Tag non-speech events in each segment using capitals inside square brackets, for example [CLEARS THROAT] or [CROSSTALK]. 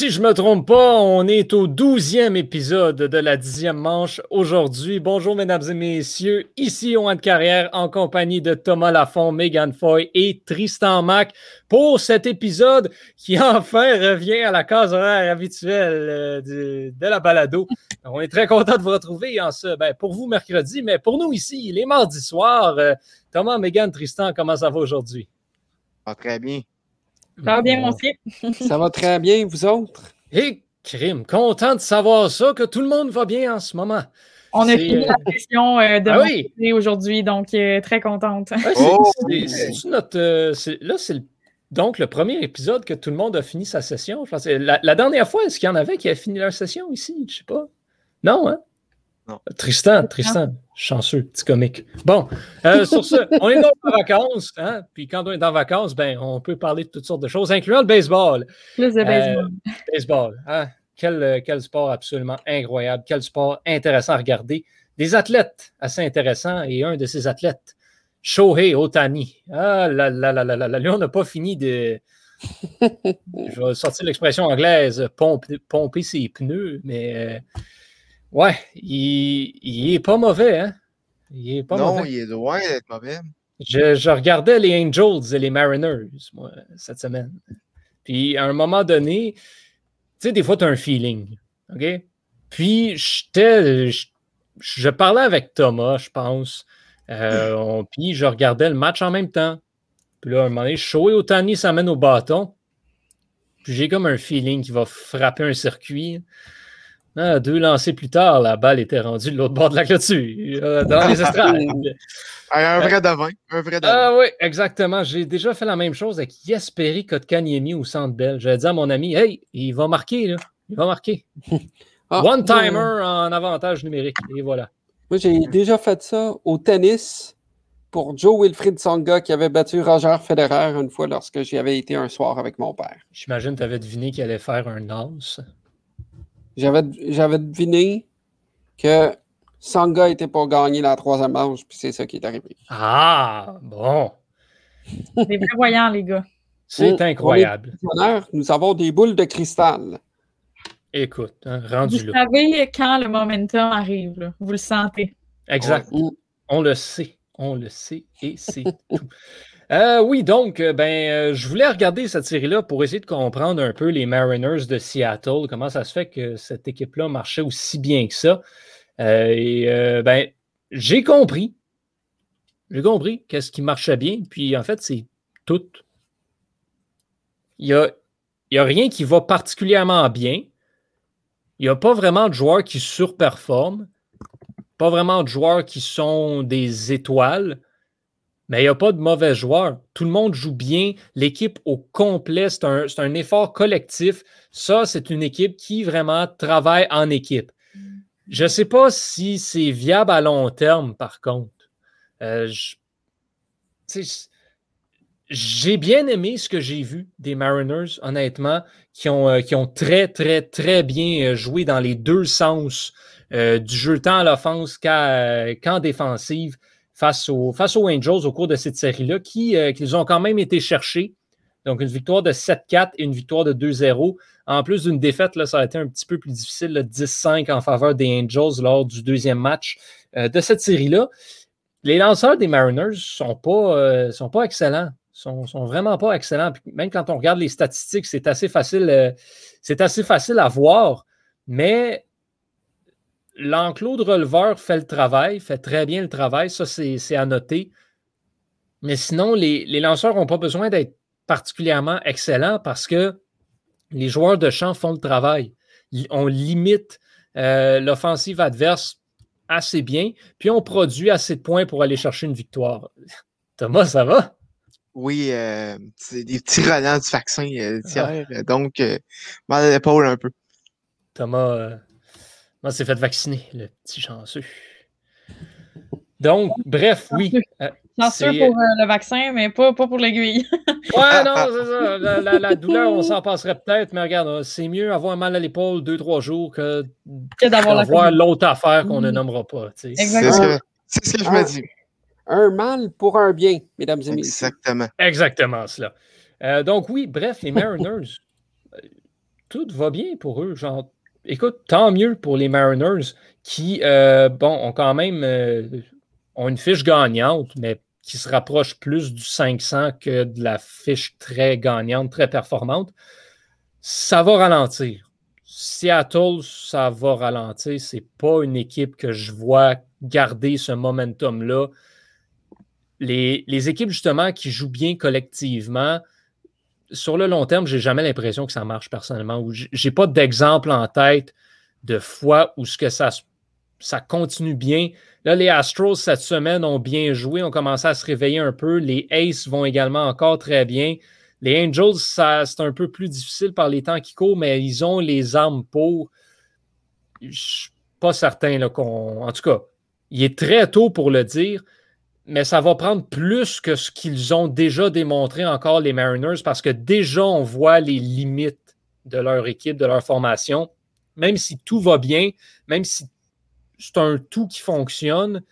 si je ne me trompe pas, on est au douzième épisode de la dixième manche aujourd'hui. Bonjour, mesdames et messieurs. Ici, on de carrière en compagnie de Thomas Lafont, Megan Foy et Tristan Mac pour cet épisode qui [LAUGHS] enfin revient à la case horaire habituelle euh, de, la balado. On est très content de vous retrouver en ce, ben, pour vous mercredi, mais pour nous ici, les mardis soirs. Euh, Thomas, Megan, Tristan, comment ça va aujourd'hui? très bien. Ça va bien, mon monsieur. [LAUGHS] ça va très bien, vous autres? Et crime, content de savoir ça, que tout le monde va bien en ce moment. On a fini la euh, session euh, de ah aujourd'hui, donc euh, très contente. oh! c'est notre. là, c'est donc le premier épisode que tout le monde a fini sa session. Je pense. La, la dernière fois, est-ce qu'il y en avait qui a fini leur session ici? Je sais pas. Non, hein? Tristan, Tristan, chanceux, petit comique. Bon, euh, sur ce, on est donc en vacances, hein? puis quand on est en vacances, ben, on peut parler de toutes sortes de choses, incluant le baseball. Plus de baseball. Euh, baseball, hein? Quel, quel, sport absolument incroyable, quel sport intéressant à regarder. Des athlètes assez intéressants et un de ces athlètes, Shohei Otani. Ah là là là là là, là. lui, on n'a pas fini de. [LAUGHS] Je vais sortir l'expression anglaise, pomper, pomper ses pneus, mais. Euh, Ouais, il, il, est pas mauvais, hein? Il est pas non, il est loin d'être mauvais. Je, je, regardais les Angels et les Mariners, moi, cette semaine. Puis, à un moment donné, tu sais, des fois, tu as un feeling, OK? Puis, j'étais... Je, je, parlais avec Thomas, je pense. Euh, puis, je regardais le match en même temps. Puis là, à un moment donné, Shoei Otani s'amène au bâton. Puis, j'ai comme un feeling qu'il va frapper un circuit. Ah, deux lancers plus tard, la balle était rendue de l'autre bord de la clôture, euh, dans les estrades. [LAUGHS] un vrai devin. Un vrai Ah oui, exactement. J'ai déjà fait la même chose avec Yesperi Kotkaniemi au Centre Bell. J'avais dit à mon ami, hey, il va marquer, là. Il va marquer. [LAUGHS] Ah, One-timer en avantage numérique. Et voilà. Moi, j'ai déjà fait ça au tennis pour Joe Wilfried Songa qui avait battu Roger Federer une fois lorsque j'y avais été un soir avec mon père. J'imagine que tu avais deviné qu'il allait faire un as. J'avais deviné que Sanga était pour gagner la troisième manche, puis c'est ça qui est arrivé. Ah, bon. [LAUGHS] Des prévoyants, les gars. C'est incroyable. nous avons des boules de cristal. Écoute, hein, rendu Vous savez quand le momentum arrive, vous le sentez. Exact. On le sait. On le sait et c'est [LAUGHS] tout. Euh, oui, donc, euh, ben, euh, je voulais regarder cette série-là pour essayer de comprendre un peu les Mariners de Seattle, comment ça se fait que cette équipe-là marchait aussi bien que ça? ben, j'ai compris. J'ai compris qu'est-ce qui marchait bien. Puis en fait, c'est tout. Il n'y y a rien qui va particulièrement bien. Il n'y a pas vraiment de joueurs qui surperforment. Pas vraiment de joueurs qui sont des étoiles. Mais il n'y a pas de mauvais joueurs. Tout le monde joue bien. L'équipe au complet, c'est un, effort collectif. Ça, c'est une équipe qui vraiment travaille en équipe. Je ne sais pas si c'est viable à long terme, par contre. Euh, j'ai bien aimé ce que j'ai vu des Mariners, honnêtement, qui ont, euh, qui ont très, très, très bien euh, joué dans les deux sens du jeu tant à l'offense qu'en défensive face, aux Angels au cours de cette série-là, qui, euh, qu'ils ont quand même été cherchés. Donc, une victoire de 7-4 et une victoire de 2-0. En plus d'une défaite, là, ça a été un petit peu plus difficile, 10-5 en faveur des Angels lors du deuxième match euh, de cette série-là. Les lanceurs des Mariners ne sont, pas, euh, sont pas excellents. Sont, sont vraiment pas excellents. même quand on regarde les statistiques, c'est assez facile, c'est assez facile à voir. Mais l'enclos de releveur fait le travail, fait très bien le travail, ça c'est à noter. Mais sinon, les, lanceurs n'ont pas besoin d'être particulièrement excellents parce que les joueurs de champ font le travail. On limite euh, l'offensive adverse assez bien, puis on produit assez de points pour aller chercher une victoire. [LAUGHS] Thomas, ça va? Oui, euh, c'est des petits relents du vaccin euh, ah. donc mal à l'épaule un peu. Thomas, moi, c'est fait vacciner, le petit chanceux. Donc, bref, oui. Euh, chanceux pour euh, le vaccin, mais pas, pas pour l'aiguille. [LAUGHS] ouais, non, c'est ça. La, douleur, on s'en passerait peut-être, mais regarde, c'est mieux avoir mal à l'épaule deux, trois jours que, d'avoir l'autre affaire qu'on ne mm. nommera pas. Exactement. C'est ce, que je me dis. Un mal pour un bien, mesdames et messieurs. Exactement. Exactement cela. Euh, donc, oui, bref, les [LAUGHS] Mariners tout va bien pour eux. Genre, écoute, tant mieux pour les Mariners qui, euh, bon, ont quand même euh, une fiche gagnante, mais qui se rapproche plus du 500 que de la fiche très gagnante, très performante. Ça va ralentir. Seattle, ça va ralentir. C'est pas une équipe que je vois garder ce momentum-là. Les, équipes, justement, qui jouent bien collectivement, sur le long terme, j'ai jamais l'impression que ça marche personnellement. J'ai pas d'exemple en tête de fois où ça, continue bien. Là, les Astros, cette semaine, ont bien joué, ont commencé à se réveiller un peu. Les Aces vont également encore très bien. Les Angels, c'est un peu plus difficile par les temps qui courent, mais ils ont les armes pour. Je suis pas certain qu'on. En tout cas, il est très tôt pour le dire, mais ça va prendre plus que ce qu'ils ont déjà démontré encore, les Mariners, parce que déjà, on voit les limites de leur équipe, de leur formation. Même si tout va bien, même si c'est un tout qui fonctionne,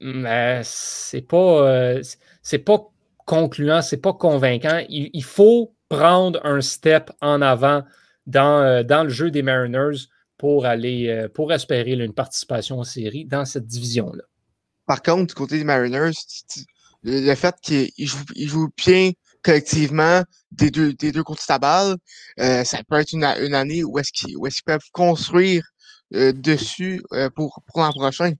mais c'est pas, euh, c'est pas concluant, c'est pas convaincant. Il, faut prendre un step en avant dans, euh, le jeu des Mariners pour aller euh, pour espérer une participation en série dans cette division-là. Par contre, du côté des Mariners, le, fait qu'ils jouent, bien collectivement des deux, des deux côtés de la balle, euh, ça peut être une, une année où est-ce qu'ils peuvent construire dessus pour, pour l'an prochain.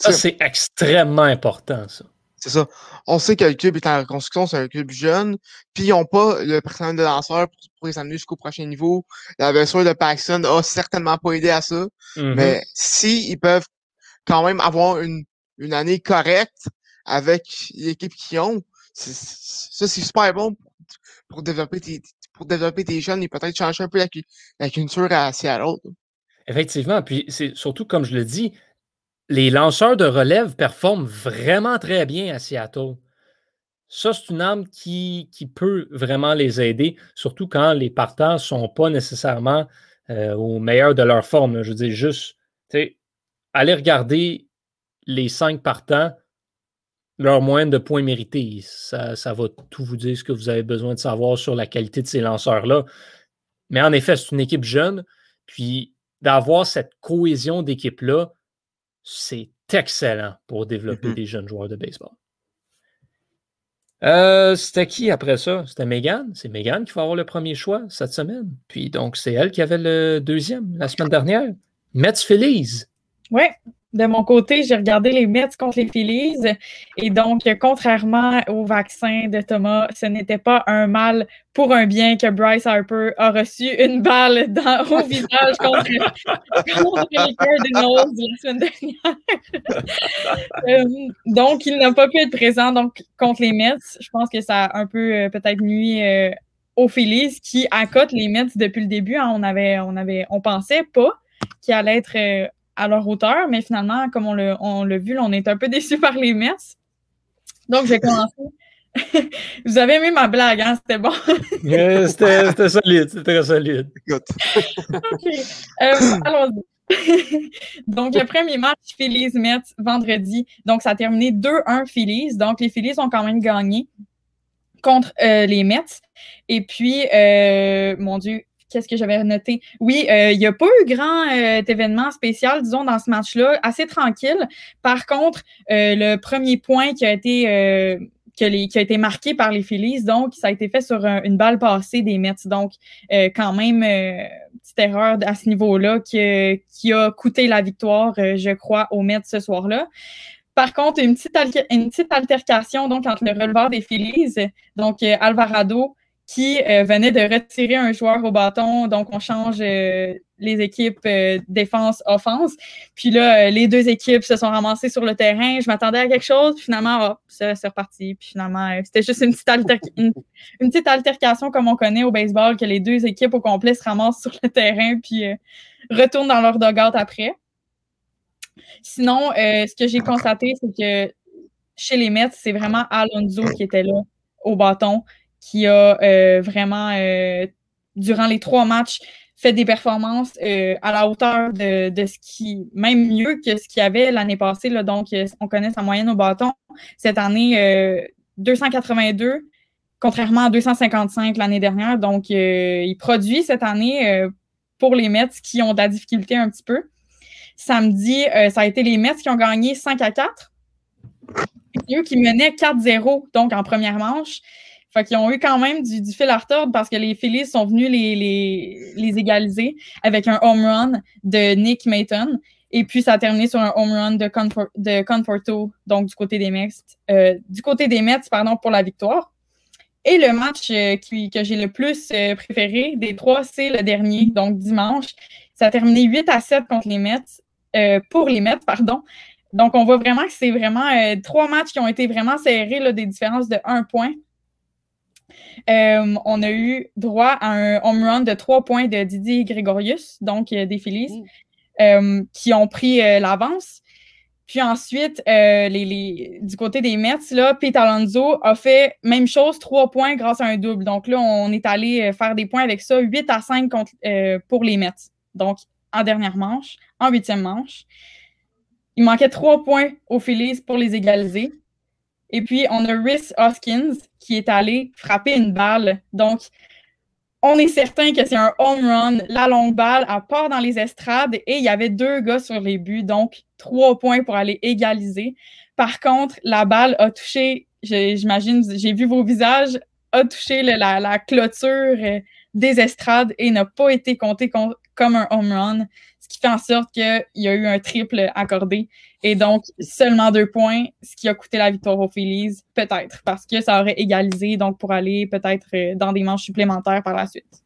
Ça, c'est extrêmement important, ça. C'est ça. On sait que le club est en reconstruction, c'est un club jeune, puis ils n'ont pas le personnel de lanceur pour, les amener jusqu'au prochain niveau. La blessure de Paxson a certainement pas aidé à ça. Mm-hmm. Mais si ils peuvent quand même avoir une, une année correcte avec l'équipe qu'ils ont, ça c'est super bon pour, développer tes, pour développer jeunes et peut-être changer un peu la, la culture à Seattle. Effectivement, puis c'est surtout comme je le dis, les lanceurs de relève performent vraiment très bien à Seattle. Ça, c'est une arme qui, qui, peut vraiment les aider, surtout quand les partants ne sont pas nécessairement euh, au meilleur de leur forme. Je veux dire, juste, allez regarder les cinq partants, leur moyenne de points mérités. Ça, ça va tout vous dire ce que vous avez besoin de savoir sur la qualité de ces lanceurs-là. Mais en effet, c'est une équipe jeune. Puis d'avoir cette cohésion d'équipe-là, c'est excellent pour développer mm-hmm. des jeunes joueurs de baseball. Euh, c'était qui après ça? C'était Megan. C'est Megan qui va avoir le premier choix cette semaine. Puis donc, c'est elle qui avait le deuxième la semaine dernière. Mets Phillies. Oui, de mon côté, j'ai regardé les Mets contre les Phillies. Et donc, contrairement au vaccin de Thomas, ce n'était pas un mal pour un bien que Bryce Harper a reçu une balle dans, [LAUGHS] au visage contre, les Cardinals la semaine dernière. [LAUGHS] Euh, donc, il n'a pas pu être présent contre les Mets. Je pense que ça a un peu euh, peut-être nuit euh, aux Phillies qui accotent les Mets depuis le début. Hein. on avait, on avait, on pensait pas qu'il allait être à leur hauteur, mais finalement, comme on l'a vu, on est un peu déçus [LAUGHS] par les Mets. Donc, j'ai commencé. [LAUGHS] Vous avez aimé ma blague, hein? C'était bon. [LAUGHS] c'était solide, c'était très solide. OK. Euh, allons-y. donc, le premier match Phillies-Mets vendredi. Donc, ça a terminé 2-1 Phillies. Donc, les Phillies ont quand même gagné contre euh, les Mets. Et puis, euh, mon Dieu, qu'est-ce que j'avais noté? Oui, euh, il n'y a pas eu grand euh, événement spécial, disons, dans ce match-là, assez tranquille. Par contre, euh, le premier point qui a été qui a été marqué par les Phillies, donc ça a été fait sur une balle passée des Mets. Donc, quand même, petite erreur à ce niveau-là qui, qui, a coûté la victoire, je crois, aux Mets ce soir-là. Par contre, une petite, une petite altercation donc entre le releveur des Phillies, donc Alvarado, qui euh, venait de retirer un joueur au bâton. Donc, on change euh, les équipes euh, défense-offense. Puis là, les deux équipes se sont ramassées sur le terrain. Je m'attendais à quelque chose. Puis finalement, hop, c'est reparti. Puis finalement, c'était juste une petite, une, petite, altercation comme on connaît au baseball, que les deux équipes au complet se ramassent sur le terrain puis retournent dans leur dugout après. Sinon, ce que j'ai constaté, c'est que chez les Mets, c'est vraiment Alonso qui était là au bâton qui a euh, vraiment, euh, durant les trois matchs, fait des performances euh, à la hauteur de, de, ce qui, même mieux que ce qu'il y avait l'année passée. Là, donc, on connaît sa moyenne au bâton. Cette année, 282 contrairement à 255 l'année dernière. Donc, il produit cette année pour les Mets qui ont de la difficulté un petit peu. Samedi, ça a été les Mets qui ont gagné 5 à 4. C'est eux qui menaient 4-0, donc en première manche. Fait qu'ils ont eu quand même du, fil à retordre parce que les Phillies sont venus les, les, égaliser avec un home run de Nick Mayton. Et puis, ça a terminé sur un home run de, Conforto, donc du côté des Mets, euh, du côté des Mets, pardon, pour la victoire. Et le match euh, qui, que j'ai le plus euh, préféré des trois, c'est le dernier, donc dimanche. Ça a terminé 8 à 7 contre les Mets, pour les Mets, pardon. Donc, on voit vraiment que c'est vraiment trois matchs qui ont été vraiment serrés, là, des différences de 1 point. Euh, on a eu droit à un home run de trois points de Didier Grégorius, donc euh, des Phillies, mm. euh, qui ont pris l'avance. Puis ensuite, les, du côté des Mets, là, Pete Alonso a fait même chose, trois points grâce à un double. Donc là, on est allé faire des points avec ça, 8 à 5 contre, pour les Mets. Donc, en dernière manche, en huitième manche. Il manquait trois points aux Phillies pour les égaliser. Et puis, on a Rhys Hoskins qui est allé frapper une balle. Donc, on est certain que c'est un home run. La longue balle, à part dans les estrades et il y avait deux gars sur les buts. Donc, trois points pour aller égaliser. Par contre, la balle a touché, j'imagine, j'ai vu vos visages, a touché la, clôture euh, des estrades et n'a pas été compté comme un home run ce qui fait en sorte qu'il y a eu un triple accordé. Et donc, seulement deux points, ce qui a coûté la victoire aux Phillies, peut-être, parce que ça aurait égalisé, donc pour aller peut-être euh, dans des manches supplémentaires par la suite.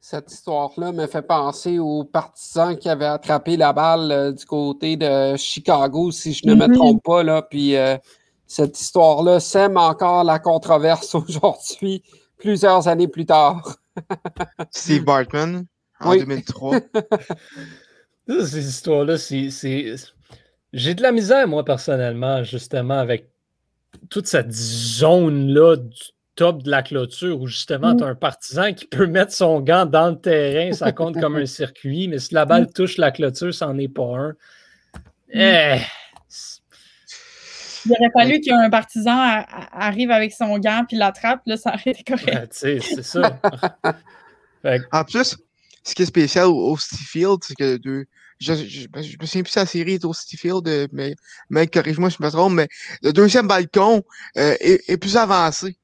Cette histoire-là me fait penser aux partisans qui avaient attrapé la balle euh, du côté de Chicago, si je ne me mm-hmm. trompe pas. Là. Puis euh, cette histoire-là sème encore la controverse [LAUGHS] aujourd'hui, plusieurs années plus tard. Steve Bartman en 2003. [LAUGHS] Ces histoires-là, c'est. J'ai de la misère, moi, personnellement, justement, avec toute cette zone-là du top de la clôture où justement, mm. tu as un partisan qui peut mettre son gant dans le terrain, ça compte comme un [LAUGHS] circuit, mais si la balle mm. touche la clôture, ça n'en est pas un. Mm. Eh. Il aurait fallu qu'un partisan arrive avec son gant puis l'attrape, là, ça aurait été correct. c'est ça. [LAUGHS] En plus, ce qui est spécial au, City Field, c'est que deux, je, je, ben, je, me souviens plus de la série au City Field, euh, mais mec, corrige-moi si je me trompe, mais le deuxième balcon euh, est, est, plus avancé.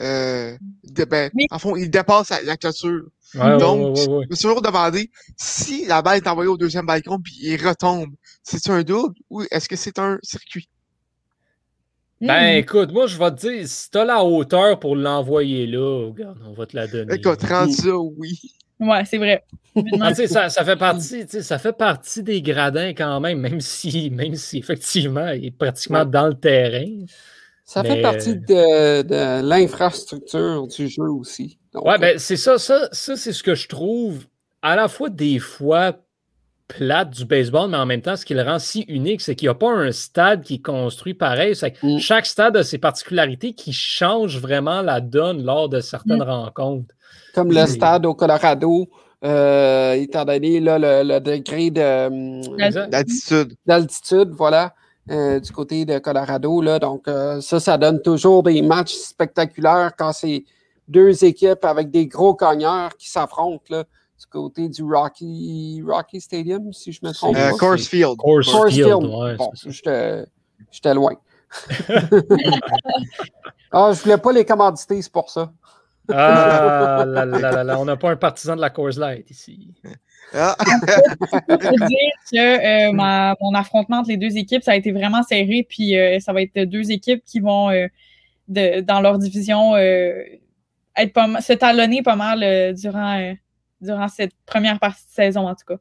Euh, de, ben, En fond, il dépasse la, clôture. Donc, je me suis toujours demandé si la balle est envoyée au deuxième balcon puis il retombe, c'est un double ou est-ce que c'est un circuit? Ben hmm. écoute, moi je vais te dire, si t'as la hauteur pour l'envoyer là, regarde, on va te la donner. Écoute, rends ça, oui. Ouais, c'est vrai. Ah, ça, ça, fait partie, ça fait partie des gradins quand même, même si, même si effectivement il est pratiquement dans le terrain. Ça fait partie de, de l'infrastructure du jeu aussi. ouais, ben c'est ça, ça, ça c'est ce que je trouve à la fois des fois plate du baseball, mais en même temps, ce qui le rend si unique, c'est qu'il n'y a pas un stade qui est construit pareil. Mm. Chaque stade a ses particularités qui changent vraiment la donne lors de certaines mm. rencontres. Comme le stade au Colorado, euh, étant donné le, degré d'altitude. D'altitude, voilà. Euh, du côté de Colorado. Là, donc, euh, ça, ça donne toujours des matchs spectaculaires quand c'est deux équipes avec des gros cogneurs qui s'affrontent du côté du Rocky, Rocky Stadium, si je me trompe. Euh, Course Field. Course, Field, Ouais, bon, j'étais loin. [LAUGHS] ah, je voulais pas les commanditer, c'est pour ça. Ah, là, là, là, on n'a pas un partisan de la Course Light ici. Ah. [LAUGHS] je peux dire que euh, mon affrontement entre les deux équipes, ça a été vraiment serré, puis euh, ça va être deux équipes qui vont, euh, de, dans leur division, être pas, se talonner pas mal durant durant cette première partie de saison, en tout cas.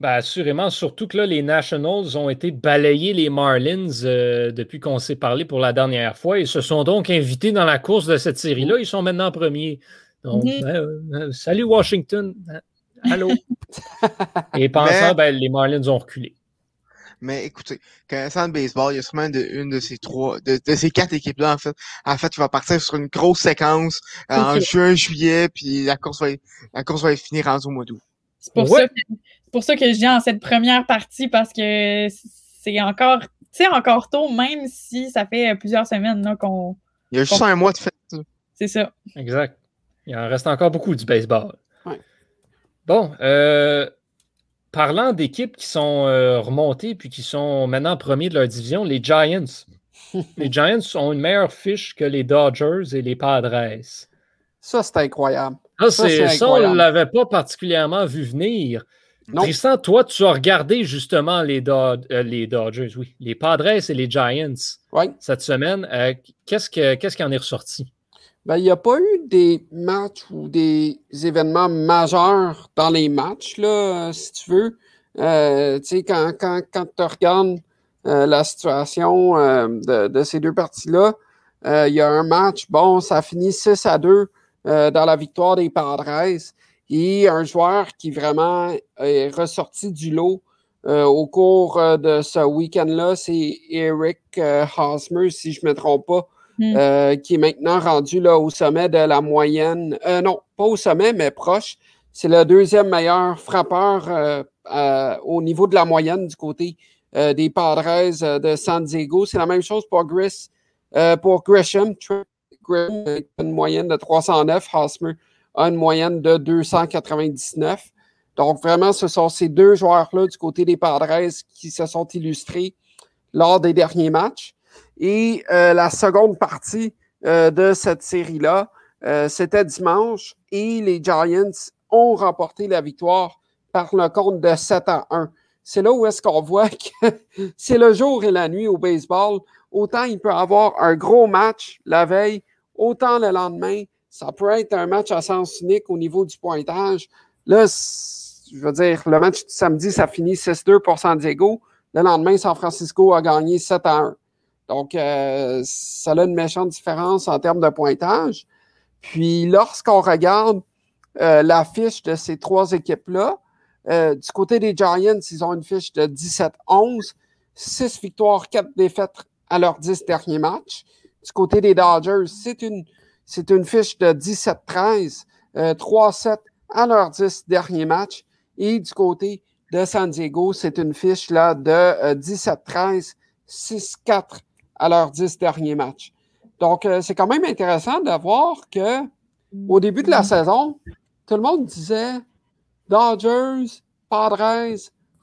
Ben assurément, surtout que là, les Nationals ont été balayés les Marlins euh, depuis qu'on s'est parlé pour la dernière fois et se sont donc invités dans la course de cette série-là. Ils sont maintenant premiers. Donc, ben, euh, salut Washington. Allô? [LAUGHS] et pensant, ben, les Marlins ont reculé. Mais écoutez, connaissant le baseball, il y a sûrement une de ces trois, de, ces quatre équipes-là, en fait. En fait, tu va partir sur une grosse séquence euh, en juin, juillet, puis la course va, la course va finir en au mois d'août. C'est pour, ça que, pour ça que je viens en cette première partie parce que c'est encore, encore tôt, même si ça fait plusieurs semaines qu'on. Il y a juste un mois de fête. C'est ça. Exact. Il en reste encore beaucoup du baseball. Ouais. Bon, euh, parlant d'équipes qui sont euh, remontées puis qui sont maintenant premiers de leur division, les Giants. [LAUGHS] les Giants ont une meilleure fiche que les Dodgers et les Padres. Ça, c'est incroyable. Ah, ça, on ne l'avait pas particulièrement vu venir. Tristan, toi, tu as regardé justement les, euh, les Dodgers, oui, les Padres et les Giants cette semaine. Euh, qu'est-ce, qui en est ressorti? Ben, il n'y a pas eu des matchs ou des événements majeurs dans les matchs, là, si tu veux. Euh, quand, quand, quand tu regardes la situation de, de, ces deux parties-là, il y a un match, bon, ça finit 6 à 2 dans la victoire des Padres. Et un joueur qui vraiment est ressorti du lot euh, au cours euh, de ce week-end-là, c'est Eric euh, Hosmer, si je ne me trompe pas, hmm. qui est maintenant rendu là, au sommet de la moyenne. non, pas au sommet, mais proche. C'est le deuxième meilleur frappeur au niveau de la moyenne du côté des Padres de San Diego. C'est la même chose pour, Gris, pour Gresham. Gresham, une moyenne de 309, Hosmer a une moyenne de 299. Donc, vraiment, ce sont ces deux joueurs-là du côté des Padres qui se sont illustrés lors des derniers matchs. Et euh, la seconde partie euh, de cette série-là, euh, c'était dimanche et les Giants ont remporté la victoire par le compte de 7 à 1. C'est là où est-ce qu'on voit que [LAUGHS] c'est le jour et la nuit au baseball. Autant il peut avoir un gros match la veille, autant le lendemain, ça peut être un match à sens unique au niveau du pointage. Là, je veux dire, le match du samedi, ça finit 6-2 pour San Diego. Le lendemain, San Francisco a gagné 7 1. Donc, euh, ça a une méchante différence en termes de pointage. Puis, lorsqu'on regarde euh, la fiche de ces trois équipes-là, euh, du côté des Giants, ils ont une fiche de 17-11, 6 victoires, 4 défaites à leurs 10 derniers matchs. Du côté des Dodgers, c'est une c'est une fiche de 17-13, 3-7 euh, à leurs 10 derniers matchs. Et du côté de San Diego, c'est une fiche là, de 17-13, euh, 6-4 à leurs 10 derniers matchs. Donc, euh, c'est quand même intéressant de voir que au début de la saison, tout le monde disait Dodgers, Padres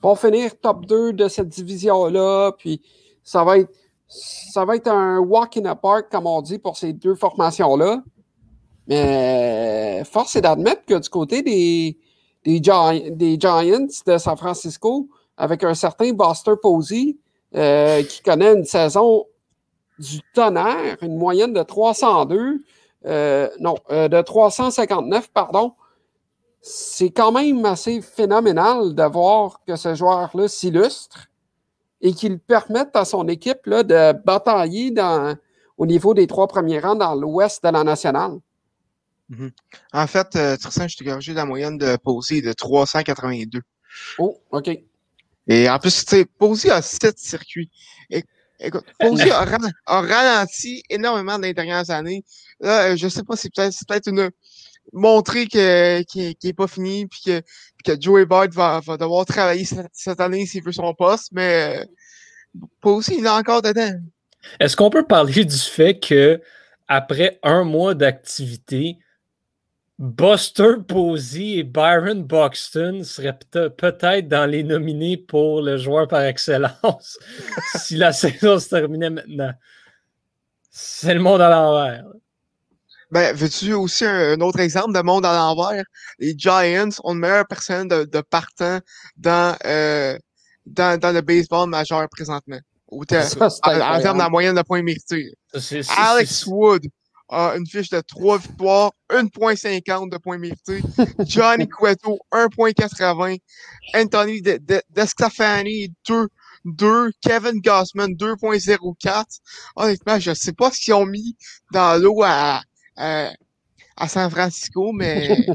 vont finir top 2 de cette division-là, puis ça va être ça va être un walk in the park, comme on dit, pour ces deux formations-là. Mais force est d'admettre que du côté des, des, des, Giants de San Francisco, avec un certain Buster Posey, euh, qui connaît une saison du tonnerre, une moyenne de 302, euh, non, euh, de 359, pardon, c'est quand même assez phénoménal de voir que ce joueur-là s'illustre et qu'il permette à son équipe là, de batailler dans, au niveau des trois premiers rangs dans l'ouest de la nationale. Mhm. En fait, euh, Tristan, je t'ai corrigé la moyenne de Posey de 382. Oh, OK. Et en plus, tu sais, Posey a sept circuits. écoute, Posey a, ralenti énormément dans les dernières années. Là, euh, je sais pas, c'est peut-être peut une montrer qu'il n'est pas fini puis que, que Joey Bart va, va devoir travailler cette, année s'il veut son poste, mais pas aussi, il est encore dedans. Est-ce qu'on peut parler du fait que après un mois d'activité, Buster Posey et Byron Buxton seraient peut-être dans les nominés pour le joueur par excellence [LAUGHS] si la [LAUGHS] saison se terminait maintenant? C'est le monde à l'envers. Ben, veux-tu aussi un, autre exemple de monde à l'envers? Les Giants ont le meilleur personnel de, de partant dans, euh, dans, dans le baseball majeur présentement. en, termes de la moyenne de points mérités. Alex Wood a une fiche de 3 victoires, 1.50 de points mérités. [LAUGHS] Johnny Cueto, 1.80. Anthony Descafani, 2. 2, Kevin Gossman 2.04. Honnêtement, je sais pas ce qu'ils ont mis dans l'eau à, à, San Francisco, mais. [LAUGHS]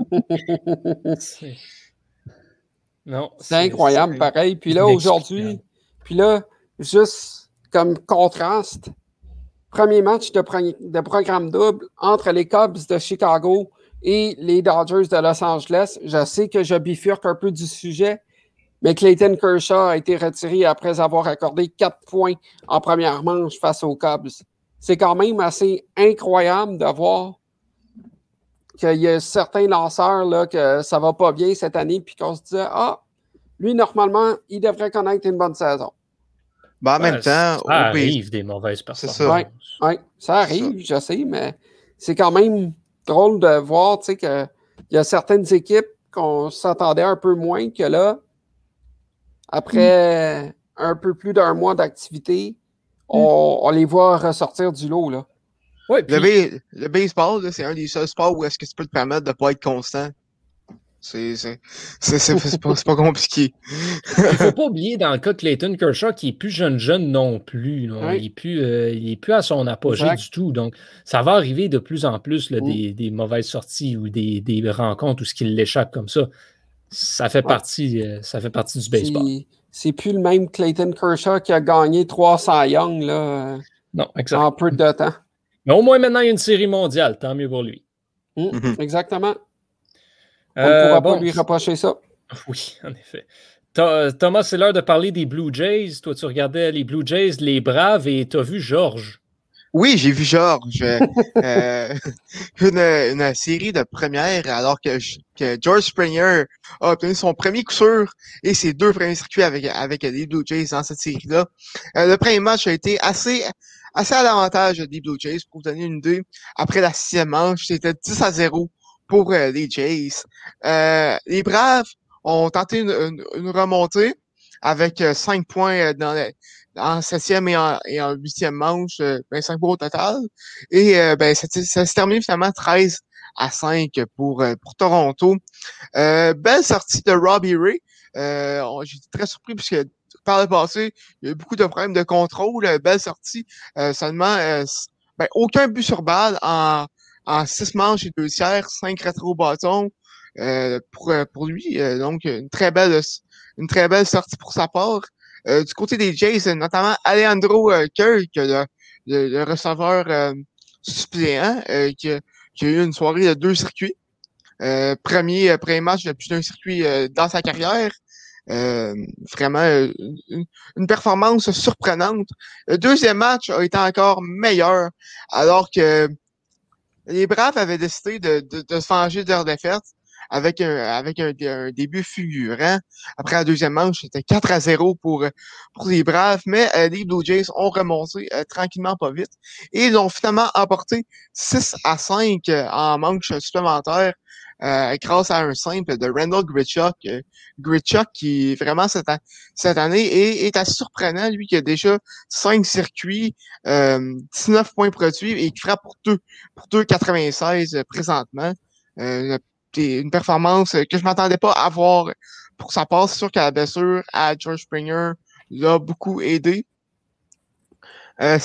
non. C'est incroyable, pareil. Puis là, aujourd'hui, puis là, juste comme contraste, premier match de, de, programme double entre les Cubs de Chicago et les Dodgers de Los Angeles. Je sais que je bifurque un peu du sujet, mais Clayton Kershaw a été retiré après avoir accordé quatre points en première manche face aux Cubs c'est quand même assez incroyable de voir qu'il y a certains lanceurs là, que ça va pas bien cette année, puis qu'on se dit Ah, lui, normalement, il devrait connaître une bonne saison. Ben, en même temps, ça arrive des mauvaises personnes. Ça. Ouais, ça arrive, je sais, mais c'est quand même drôle de voir qu'il y a certaines équipes qu'on s'attendait un peu moins que là, après un peu plus d'un mois d'activité, on, on, les voit ressortir du lot. Là. Oui, le, baseball, c'est un des seuls sports où est-ce que tu peux te permettre de ne pas être constant. C'est pas, pas compliqué. Il faut pas oublier dans le cas de Clayton Kershaw qui est plus jeune jeune non plus. Il, est plus euh, il est plus à son apogée du tout. Donc, ça va arriver de plus en plus là, des, des, mauvaises sorties ou des, des rencontres où ce qu'il l'échappe comme ça. Ça fait, partie, euh, ça fait partie du baseball. C'est plus le même Clayton Kershaw qui a gagné 300 Young là, non, en peu de temps. Mais au moins maintenant, il y a une série mondiale. Tant mieux pour lui. Mmh, mhm. Exactement. On ne pourra euh, pas lui reprocher ça. [LAUGHS] Oui, en effet. Thomas, c'est l'heure de parler des Blue Jays. Toi, tu regardais les Blue Jays, les Braves, et tu as vu Georges. Oui, j'ai vu Georges. euh, [LAUGHS] une, une, série de premières alors que, que, George Springer a obtenu son premier coup sûr et ses deux premiers circuits avec, avec les Blue Jays dans cette série-là. Euh, le premier match a été assez assez à l'avantage des Blue Jays pour vous donner une idée. Après la sixième manche, c'était 10 à 0 pour euh, les Jays. Euh, les Braves ont tenté une, une, remontée avec 5 points dans les, en septième et en, et en huitième manche, ben, 5 points au total. Et ben, ça, ça s'est terminé finalement 13 à 5 pour, pour Toronto. belle sortie de Robbie Ray. J'étais très surpris puisque par le passé, il y a eu beaucoup de problèmes de contrôle, euh, belle sortie, euh, seulement euh, ben, aucun but sur balle en, en six manches et deux tiers, cinq rétro bâtons pour, pour lui. donc, une très belle une très belle sortie pour sa part. du côté des Jays, notamment Alejandro Kirk, le, le, receveur suppléant, qui, qui, a eu une soirée de deux circuits. premier, premier match de plus d'un circuit dans sa carrière. Euh, vraiment euh, une, performance surprenante. Le deuxième match a été encore meilleur, alors que les Braves avaient décidé de, de, se venger de leur défaite avec un, avec un, début fulgurant. Après la deuxième manche, c'était 4 à 0 pour, pour les Braves, mais euh, les Blue Jays ont remonté tranquillement pas vite et ils ont finalement emporté 6 à 5 en manche supplémentaire euh, grâce à un simple de Randall Gritchuk. Euh, qui vraiment cette, année est, est, assez surprenant, lui qui a déjà 5 circuits, euh, 19 points produits et qui frappe pour 2 pour 2,96 euh, présentement. Euh, une performance que je m'attendais pas à voir pour sa part. C'est sûr que la blessure à George Springer l'a beaucoup aidé. Euh,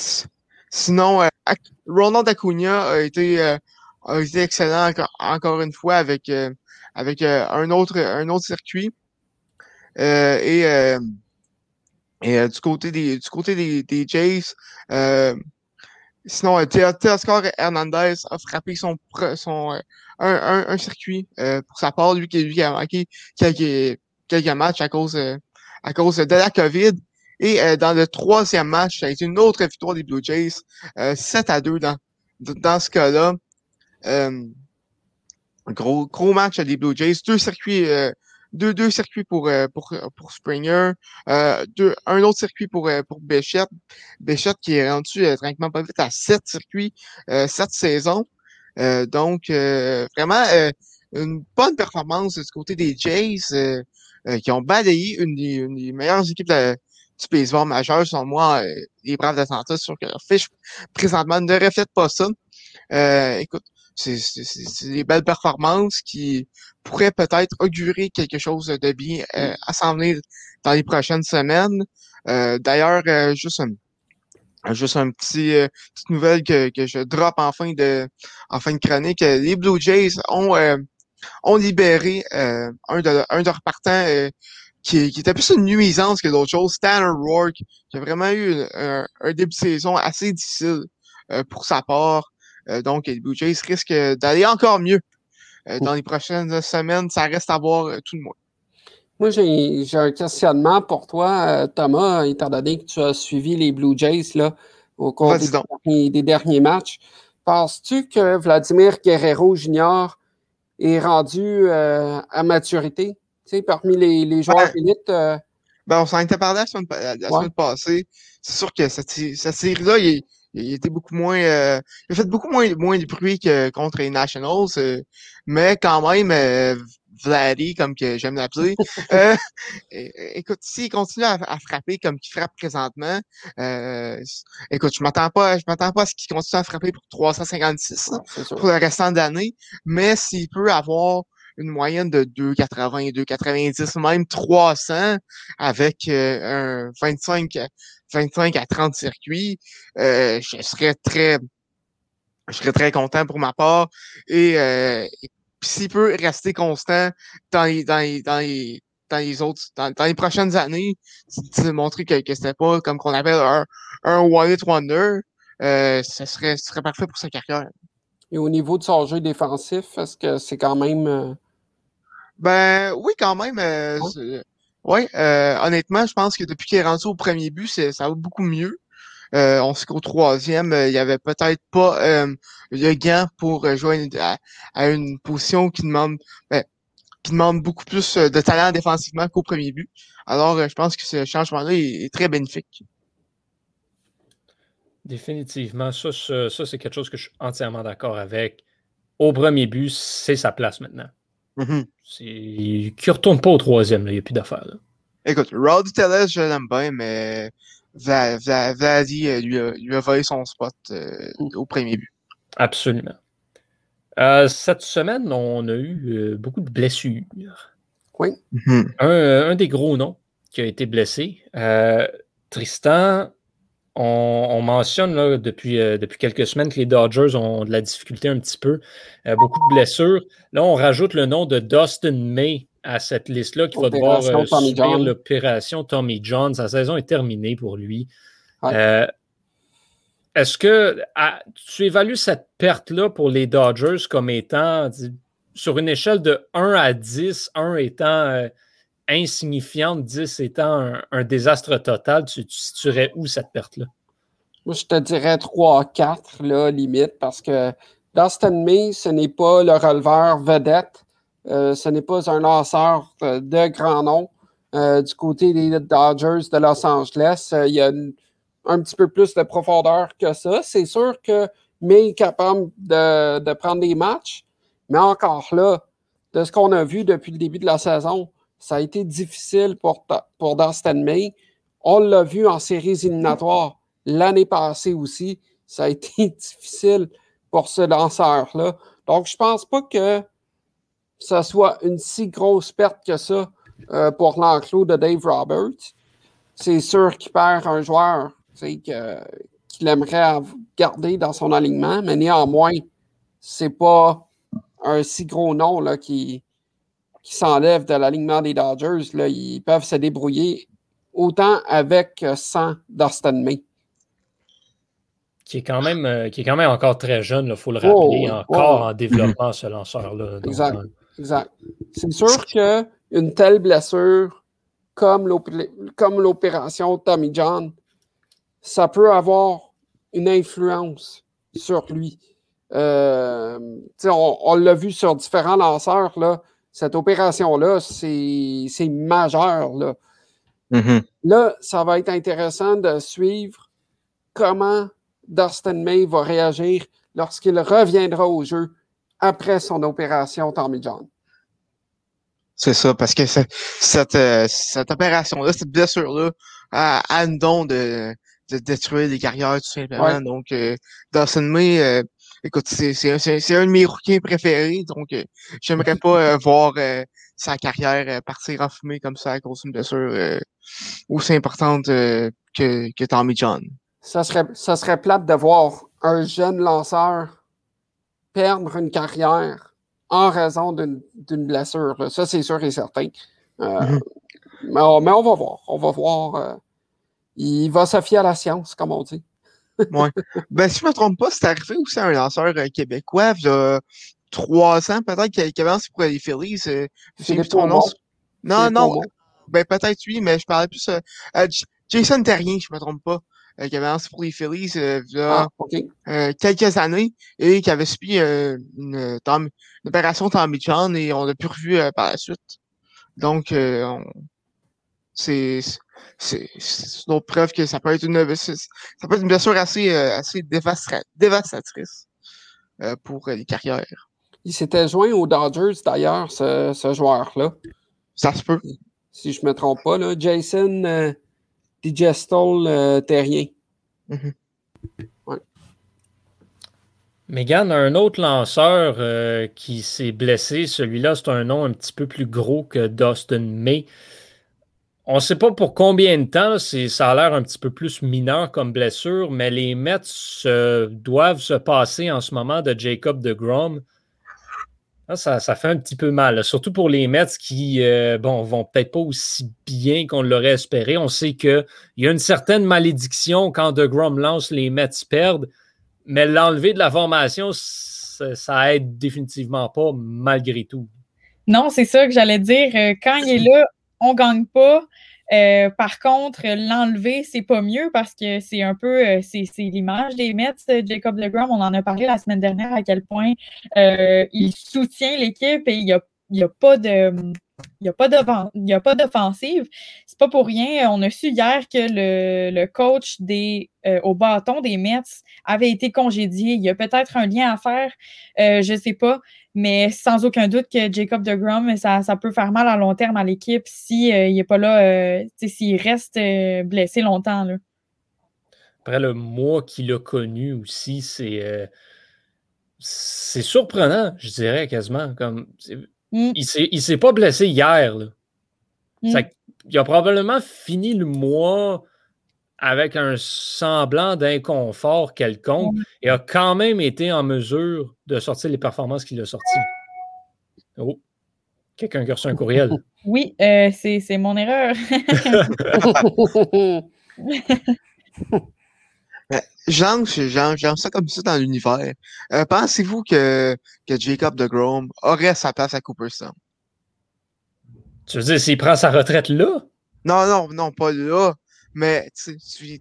sinon, Ronald Acuna a été a été excellent encore, une fois avec euh, avec euh, un autre un autre circuit. Euh, et et du côté des du côté des, des Jays, sinon Teoscar Hernandez a frappé son son un, un, un circuit pour sa part, lui qui lui a manqué quelques quelques matchs à cause à cause de la COVID. Et dans le troisième match, ça a été une autre victoire des Blue Jays, 7 à 2 dans, dans ce cas-là. Euh, gros, gros match des Blue Jays. Deux circuits, euh, deux, deux circuits pour, euh, pour, pour Springer. deux, un autre circuit pour, pour Béchette. Béchette qui est rendu tranquillement pas vite à sept circuits, sept saisons. donc, vraiment, une bonne performance du côté des Jays qui ont balayé une des, une des meilleures équipes de, du baseball majeur, selon moi, les Braves d'Atlanta, sur que leur fiche présentement ne reflète pas ça. écoute, c'est des belles performances qui pourraient peut-être augurer quelque chose de bien euh, à s'en venir dans les prochaines semaines. Euh, d'ailleurs, euh, juste un, juste un petit petite nouvelle que, que je drop en fin de en fin de chronique. Les Blue Jays ont ont libéré un de un de leurs partants qui, qui était plus une nuisance que d'autres choses, Tanner Rourke, qui a vraiment eu un, un début de saison assez difficile pour sa part. Euh, donc, les Blue Jays risquent d'aller encore mieux euh, dans les prochaines semaines. Ça reste à voir euh, tout le monde. Moi, j'ai un questionnement pour toi, Thomas, étant donné que tu as suivi les Blue Jays là, au cours des derniers, des derniers, matchs. Penses-tu que Vladimir Guerrero Jr. est rendu à maturité? Tu sais, parmi les, les joueurs élites. Ben, on s'en était parlé la semaine, semaine passée. C'est sûr que cette, cette série-là, il, il était beaucoup moins. Euh, il a fait beaucoup moins, moins de bruit que contre les Nationals. Euh, mais quand même, euh, Vladdy, comme que j'aime l'appeler. [LAUGHS] euh, écoute, s'il continue à, frapper comme qu'il frappe présentement, euh, écoute, je m'attends pas, je m'attends pas à ce qu'il continue à frapper pour 356 pour le restant de l'année. Mais s'il peut avoir une moyenne de 2,80, 2,90, même 300 avec un 25 25 à 30 circuits, euh, je serais très je serais très content pour ma part. Et, euh, s'il peut rester constant dans les, dans les, dans les, dans les autres, dans, les prochaines années, de montrer que, que c'était pas comme qu'on appelle un, un one wonder, euh, ce serait, ce serait parfait pour sa carrière. Et au niveau de son jeu défensif, est-ce que c'est quand même. Euh, ben oui, quand même. Euh, oui, euh, honnêtement, je pense que depuis qu'il est rendu au premier but, ça va beaucoup mieux. Euh, on sait qu'au troisième, euh, il y avait peut-être pas euh, le gant pour jouer à, une position qui demande ben, qui demande beaucoup plus de talent défensivement qu'au premier but. Alors, je pense que ce changement-là est, très bénéfique. Définitivement, ça, ça, c'est quelque chose que je suis entièrement d'accord avec. Au premier but, c'est sa place maintenant. Mm-hmm. Qui ne retourne pas au troisième, il n'y a plus d'affaires. Écoute, Rod Tellez, je l'aime bien, mais Vladi euh, lui, a, lui a volé son spot euh, au premier but. Absolument. Euh, cette semaine, on a eu beaucoup de blessures. Oui. Mm-hmm. un, des gros noms qui a été blessé, Tristan, on, mentionne là, depuis, euh, depuis quelques semaines que les Dodgers ont de la difficulté un petit peu, euh, beaucoup de blessures. Là, on rajoute le nom de Dustin May à cette liste-là qui va devoir euh, subir l'opération Tommy John. Sa saison est terminée pour lui. Est-ce que tu évalues cette perte-là pour les Dodgers comme étant sur une échelle de 1 à 10, 1 étant insignifiante, 10 étant un, désastre total, tu, tu, situerais où cette perte-là? Moi, je te dirais 3 à 4, là, limite, parce que Dustin May, ce n'est pas le releveur vedette, euh, ce n'est pas un lanceur de grand nom. Euh, du côté des Dodgers de Los Angeles, euh, il y a un petit peu plus de profondeur que ça. C'est sûr que May est capable de prendre des matchs, mais encore là, de ce qu'on a vu depuis le début de la saison, ça a été difficile pour, pour Dustin May. On l'a vu en séries éliminatoires l'année passée aussi. Ça a été [LAUGHS] difficile pour ce lanceur-là. Donc, je pense pas que ce soit une si grosse perte que ça euh, pour l'enclos de Dave Roberts. C'est sûr qu'il perd un joueur qu'il aimerait garder dans son alignement, mais néanmoins, c'est pas un si gros nom là, qui, qui s'enlèvent de l'alignement des Dodgers, là, ils peuvent se débrouiller autant avec euh, sans Dustin May. Qui est, quand même, euh, qui est quand même encore très jeune, il faut le rappeler, encore en développement, ce lanceur-là. Exact. Euh, exact. C'est sûr qu'une telle blessure, comme l'opération Tommy John, ça peut avoir une influence sur lui. on, on l'a vu sur différents lanceurs, là, cette opération-là, c'est majeur. Là. Mm-hmm. là, ça va être intéressant de suivre comment Dustin May va réagir lorsqu'il reviendra au jeu après son opération Tommy John. C'est ça, parce que cette, euh, cette opération-là, cette blessure-là, a, a une don de, de détruire des carrières, tout simplement. Donc, euh, Dustin May, euh, écoute, c'est, un de mes rouquins préférés, donc euh, j'aimerais pas euh, voir euh, sa carrière partir en fumée comme ça à cause d'une blessure aussi importante que, que Tommy John. Ça serait, ça serait plate de voir un jeune lanceur perdre une carrière en raison d'une, blessure. Ça, c'est sûr et certain. Mm-hmm. mais, on, mais, on, va voir. On va voir. il va se fier à la science, comme on dit ouais. Ben, si je ne me trompe pas, c'est arrivé aussi à un lanceur euh, québécois, il y a trois ans, peut-être, qui, avait lancé pour les Phillies. Euh, nom. Non, non. Ben, peut-être oui, mais je parlais plus. Euh, Jason Terrien, je ne me trompe pas. qui avait lancé pour les Phillies il y a ah, quelques années et qui avait subi une, une, opération Tommy John et on l'a plus revu par la suite. Donc, c'est c'est une autre preuve que ça peut être une, ça peut être une blessure assez, assez dévastatrice pour les carrières. Il s'était joint aux Dodgers d'ailleurs, ce, ce joueur-là. Ça se peut. Si je ne me trompe pas, là. Jason euh, Digestal euh, Terrien. Mm Megan a un autre lanceur euh, qui s'est blessé. Celui-là, c'est un nom un petit peu plus gros que Dustin May. On ne sait pas pour combien de temps. Ça a l'air un petit peu plus mineur comme blessure, mais les Mets doivent se passer en ce moment de Jacob de Grom. Ah, ça, fait un petit peu mal, surtout pour les Mets qui euh, bon, vont peut-être pas aussi bien qu'on l'aurait espéré. On sait qu'il y a une certaine malédiction quand De Grom lance, les Mets perdent, mais l'enlever de la formation, ça, aide définitivement pas malgré tout. Non, c'est ça que j'allais dire. Euh, quand il est là, on gagne pas. Euh, par contre, l'enlever, c'est pas mieux parce que c'est un peu, euh, c'est l'image des Mets, Jacob DeGrom. On en a parlé la semaine dernière à quel point euh, il soutient l'équipe et il n'y a pas de. Il n'y a pas d'offensive. C'est pas pour rien. On a su hier que le, le coach des, au bâton des Mets avait été congédié. Il y a peut-être un lien à faire, je ne sais pas. Mais sans aucun doute que Jacob de Grom, ça, ça peut faire mal à long terme à l'équipe s'il si, n'est pas là, euh, s'il reste euh, blessé longtemps. Là. Après le mois qu'il a connu aussi, c'est euh, c'est surprenant, je dirais quasiment. Comme, mm. Il ne s'est pas blessé hier. Mm. il a probablement fini le mois avec un semblant d'inconfort quelconque et a quand même été en mesure de sortir les performances qu'il a sorties. Oh, quelqu'un qui a reçu un courriel. [LAUGHS] Oui, euh, c'est mon erreur. [LAUGHS] [LAUGHS] J'aime ça comme ça dans l'univers. Euh, pensez-vous que, que Jacob de Grom aurait sa place à Cooperstown? Tu veux dire s'il prend sa retraite là? Non, non, non, pas là. Mais tu,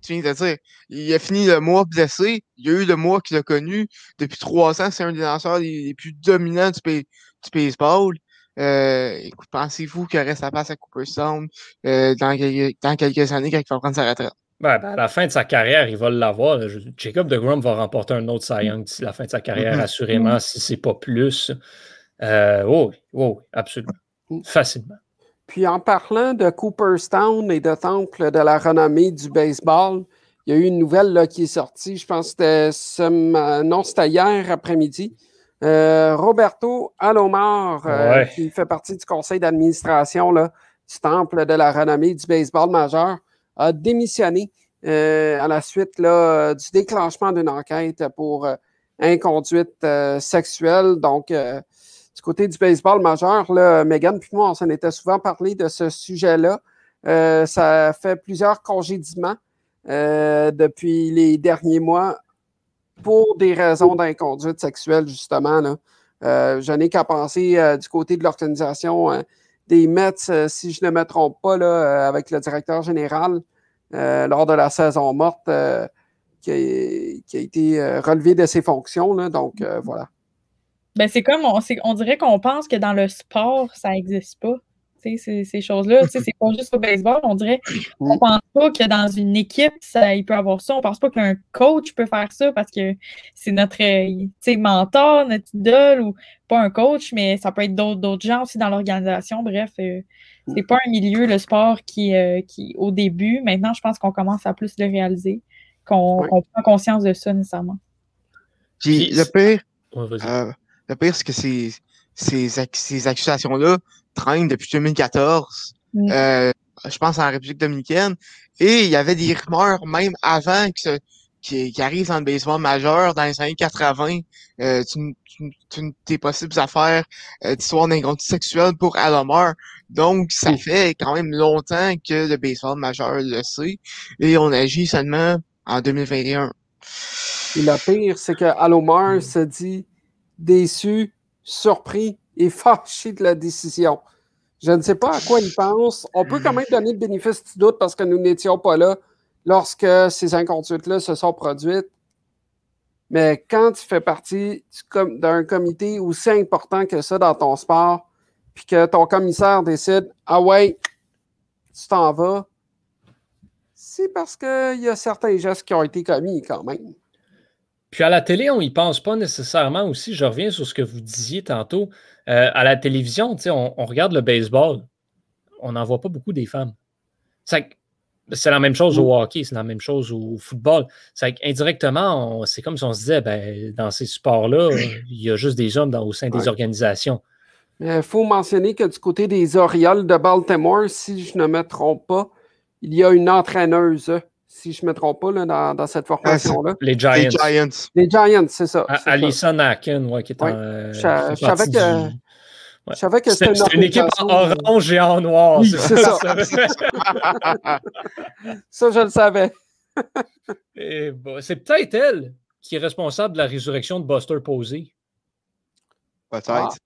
viens de dire, il a fini le mois blessé. Il y a eu le mois qu'il a connu. Depuis trois ans, c'est un des lanceurs les, plus dominants du, du baseball. Euh, écoute, pensez-vous qu'il reste sa place à Cooperstown euh, dans, dans, quelques années quand il va prendre sa retraite? Ben, ben, à la fin de sa carrière, il va l'avoir. Jacob de Grom va remporter un autre Cy Young d'ici la fin de sa carrière, assurément, si ce n'est pas plus. Euh, oh, oh, absolument. Mm. Facilement. Puis en parlant de Cooperstown et de temple de la renommée du baseball, il y a eu une nouvelle là, qui est sortie, je pense que c'était non, c'était hier après-midi. Euh, Roberto Alomar, euh, qui fait partie du conseil d'administration du temple de la renommée du baseball majeur, a démissionné euh, à la suite là, du déclenchement d'une enquête pour inconduite sexuelle. Donc, du côté du baseball majeur, là, Megan puis moi, on s'en était souvent parlé de ce sujet-là. Euh, ça fait plusieurs congédiements euh, depuis les derniers mois pour des raisons d'inconduite sexuelle, justement. Là. Euh, je n'ai qu'à penser du côté de l'organisation des Mets, si je ne me trompe pas, là, avec le directeur général lors de la saison morte qui a, qui, a, été relevé de ses fonctions. Là, donc, voilà. Ben, c'est comme, on, on dirait qu'on pense que dans le sport, ça n'existe pas. Ces, ces choses-là, c'est pas juste au baseball. On dirait qu'on pense pas que dans une équipe, ça, il peut avoir ça. On pense pas qu'un coach peut faire ça parce que c'est notre mentor, notre idole, ou pas un coach, mais ça peut être d'autres gens aussi dans l'organisation. Bref, euh, c'est pas un milieu, le sport, qui, euh, qui au début, maintenant, je pense qu'on commence à plus le réaliser, qu'on prend conscience de ça nécessairement. Puis, le pire, le pire, c'est que ces, ces, ces accusations-là traînent depuis 2014. Euh, je pense en République dominicaine. Et il y avait des rumeurs même avant que qui, qui arrivent dans le baseball majeur dans les années 80. Euh, tu, tu, tes possibles affaires euh, d'histoire d'inconduite sexuelle pour Alomar. Donc, ça fait quand même longtemps que le baseball majeur le sait. Et on agit seulement en 2021. Et le pire, c'est que Alomar se dit déçu, surpris et fâché de la décision. Je ne sais pas à quoi il pense. On peut quand même donner le bénéfice du doute parce que nous n'étions pas là lorsque ces inconduites-là se sont produites. Mais quand tu fais partie d'un comité aussi important que ça dans ton sport, puis que ton commissaire décide Ah ouais, tu t'en vas, c'est parce qu'il y a certains gestes qui ont été commis quand même. Puis à la télé, on n'y pense pas nécessairement aussi. Je reviens sur ce que vous disiez tantôt. Euh, à la télévision, on, on regarde le baseball. On n'en voit pas beaucoup des femmes. C'est la même chose au hockey, c'est la même chose au football. C'est indirectement, c'est comme si on se disait, ben, dans ces sports-là, il y a juste des hommes dans, au sein des organisations. Il faut mentionner que du côté des Orioles de Baltimore, si je ne me trompe pas, il y a une entraîneuse, si je ne me trompe pas, là, dans, cette ah, formation-là. les Giants. Les Giants. Les Giants, c'est ça. Alison Akin, ouais, qui est en. Euh, je, savais que. Je savais que c'était une, une, équipe en orange et en noir. Oui, c'est ça. [LAUGHS] Ça. je le savais. [LAUGHS] c'est peut-être elle qui est responsable de la résurrection de Buster Posey. Peut-être.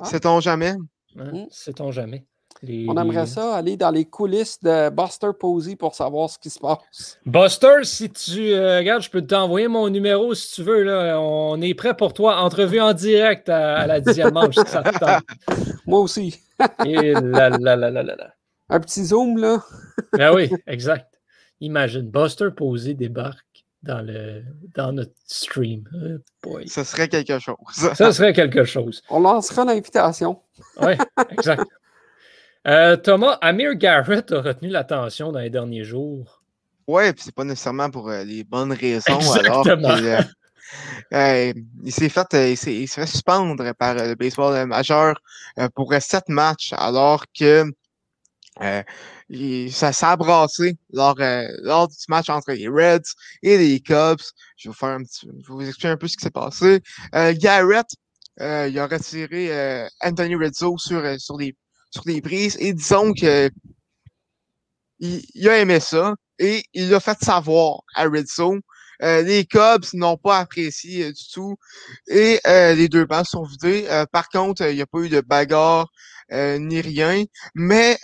Ah. Sait-on jamais? Hein? Sait-on jamais? On aimerait ça aller dans les coulisses de Buster Posey pour savoir ce qui se passe. Buster, si tu euh, regardes, je peux t'envoyer mon numéro si tu veux. Là. On est prêt pour toi. Entrevue en direct à, la dixième manche, ça [LAUGHS] Moi aussi. [LAUGHS] Et là, là, là, là, là. Un petit zoom, là. [LAUGHS] ben oui, exact. Imagine, Buster Posey débarque dans, le, dans notre stream. Oh ça serait quelque chose. ça serait quelque chose. On lancera l'invitation. oui, exact. Euh, Thomas, Amir Garrett a retenu l'attention dans les derniers jours. Oui, puis c'est pas nécessairement pour euh, les bonnes raisons. Exactement. Alors euh, il s'est fait, il s'est fait suspendre par le baseball majeur pour sept matchs, alors que ça s'est brassé lors, lors du match entre les Reds et les Cubs. Je vais vous faire un petit, je vais vous expliquer un peu ce qui s'est passé. Garrett, il a retiré Anthony Rizzo sur, sur les sur des prises et disons que il, a aimé ça et il l'a fait savoir à Rizzo. Euh, les Cubs n'ont pas apprécié euh, du tout et euh, les deux bancs sont vidés. par contre, il n'y a pas eu de bagarre ni rien, mais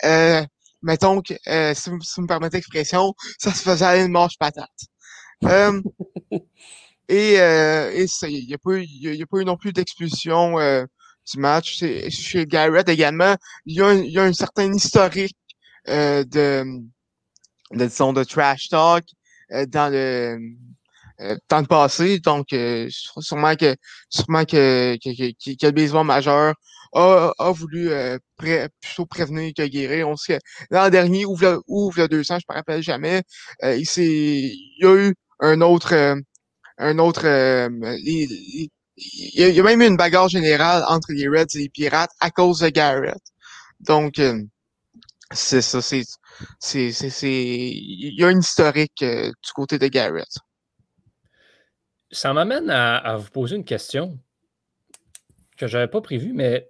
mettons que, si, vous me permettez l'expression, ça se faisait aller une marche patate. [LAUGHS] et et il n'y a, a pas eu non plus d'expulsion du match. Chez Garrett également, il y a un, il y a un certain historique euh, de, de, de trash talk euh, dans le euh, dans le passé. Donc, euh, sûrement que sûrement que, que, que, que le baseball majeur a, a voulu plutôt prévenir que guérir. On sait l'an dernier, ou le, ou le 200, je me rappelle jamais, il, il y a eu un autre un autre il y, a, même eu une bagarre générale entre les Reds et les Pirates à cause de Garrett. Donc, euh, c'est ça, c'est, c'est, il y a une historique euh, du côté de Garrett. Ça m'amène à, vous poser une question que j'avais pas prévue, mais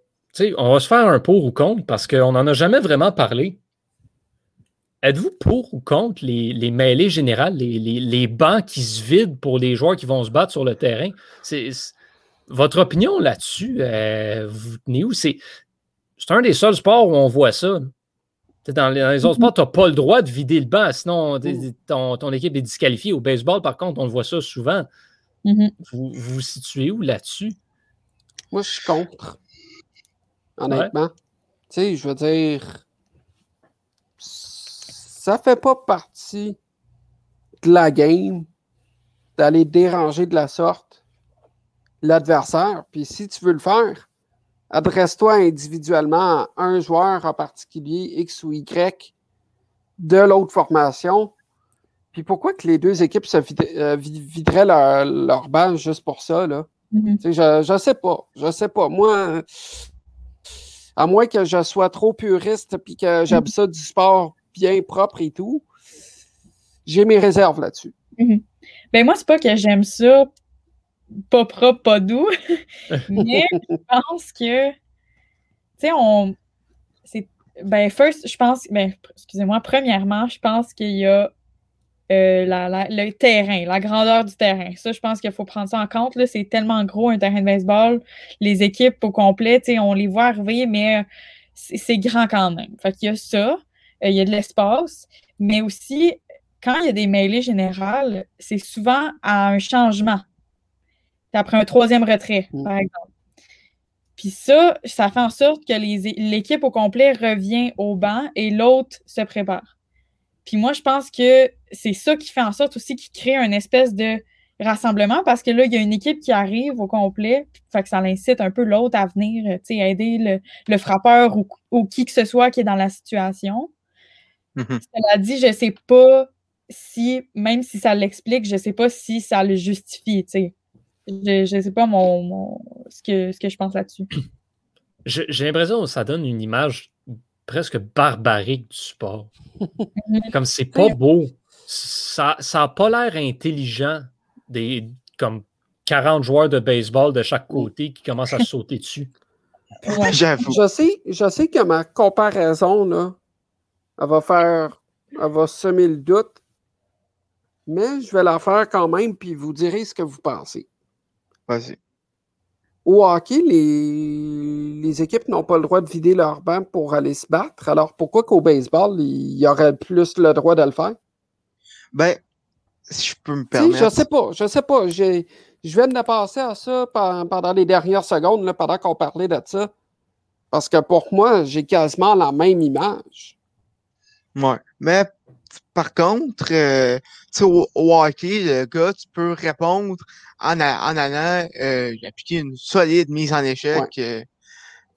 on va se faire un pour ou contre parce qu'on n'en a jamais vraiment parlé. Êtes-vous pour ou contre les, les mêlées générales, les, les, les, bancs qui se vident pour les joueurs qui vont se battre sur le terrain? C'est, votre opinion là-dessus, euh, vous tenez où? C'est, un des seuls sports où on voit ça. Dans les, autres sports, tu n'as pas le droit de vider le banc, sinon ton, équipe est disqualifiée. Au baseball, par contre, on le voit ça souvent. Mm-hmm. Vous, vous situez où là-dessus? Moi, je suis contre. Honnêtement. Tu sais, je veux dire, ça fait pas partie de la game d'aller déranger de la sorte l'adversaire. Puis si tu veux le faire, adresse-toi individuellement à un joueur en particulier, X ou Y, de l'autre formation. Puis pourquoi que les deux équipes se euh, videraient leur, leur base juste pour ça, là? Mm-hmm. Je ne sais pas. Je sais pas. Moi, à moins que je sois trop puriste puis que j'aime mm-hmm. ça du sport bien propre et tout, j'ai mes réserves là-dessus. Mm-hmm. Ben moi, c'est pas que j'aime ça pas propre, pas doux. [LAUGHS] Mais je pense que, tu sais, on. Ben, first, je pense. Ben, excusez-moi, premièrement, je pense qu'il y a euh, le terrain, la grandeur du terrain. Ça, je pense qu'il faut prendre ça en compte. C'est tellement gros un terrain de baseball. Les équipes au complet, on les voit arriver, mais c'est grand quand même. Fait qu'il y a ça. Euh, il y a de l'espace. Mais aussi, quand il y a des mêlées générales, c'est souvent à un changement. Après un troisième retrait, mm. par exemple. Puis ça, ça fait en sorte que l'équipe au complet revient au banc et l'autre se prépare. Puis moi, je pense que c'est ça qui fait en sorte aussi qu'il crée une espèce de rassemblement parce que là, il y a une équipe qui arrive au complet, fait que ça incite un peu l'autre à venir aider le, frappeur ou, qui que ce soit qui est dans la situation. Mm-hmm. Cela dit, je sais pas si, même si ça l'explique, je sais pas si ça le justifie. Je ne sais pas mon, ce, que, ce que je pense là-dessus. [CLEARS THROAT] J'ai l'impression que ça donne une image presque barbarique du sport. Mhm. comme c'est pas beau. Ça n'a pas l'air intelligent des comme 40 joueurs de baseball de chaque côté qui commencent à sauter dessus. [LAUGHS] Je sais, je sais que ma comparaison, là, elle va faire. Elle va semer le doute. Mais je vais la faire quand même, puis vous direz ce que vous pensez. Vas-y. Au hockey, les, équipes n'ont pas le droit de vider leur banc pour aller se battre. Alors pourquoi qu'au baseball, il y aurait plus le droit de le faire? Ben, si je peux me permettre. je sais pas, je sais pas. Je viens de passer à ça pendant les dernières secondes, là, pendant qu'on parlait de ça. Parce que pour moi, j'ai quasiment la même image. Ouais. Mais par contre, euh, au, au, hockey, le gars, tu peux répondre en, en allant euh, appliquer une solide mise en échec. Euh,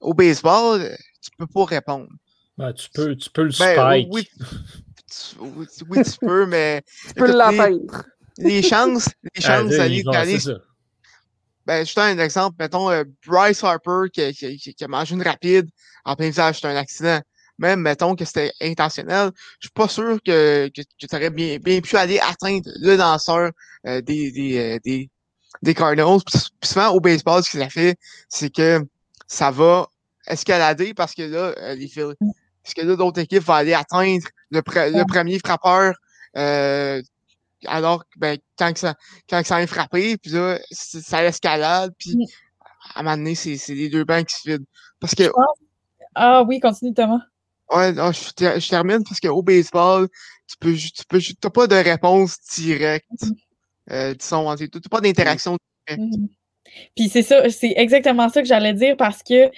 au baseball, tu peux pas répondre. Ben, tu, peux, tu peux le ben, spike. Oui, tu, tu peux, mais. [LAUGHS] tu peux l'atteindre. Les, chances, les chances d'aller. Ben, je te donne un exemple. Mettons, euh, Bryce Harper qui, qui, qui, a mangé une rapide en plein visage, c'est un accident même mettons que c'était intentionnel, je suis pas sûr que, que, tu aurais bien, bien pu aller atteindre le danseur euh, des, des, euh, des, des Cardinals. Puis, souvent au baseball, ce que ça fait, c'est que ça va escalader parce que là, euh, les parce que là, d'autres équipes vont aller atteindre le, le premier frappeur euh, alors ben, quand, ça, quand ça est frappé, puis là, ça escalade, puis à un moment donné, c'est les deux bancs qui se vident. Parce que. Ah oui, continue Thomas. Ouais, je, je, termine parce qu'au baseball, tu peux, tu peux, t'as pas de réponse directe. Mm-hmm. Euh, disons, t'as pas d'interaction directe. Mm-hmm. Puis c'est ça, c'est exactement ça que j'allais dire parce que,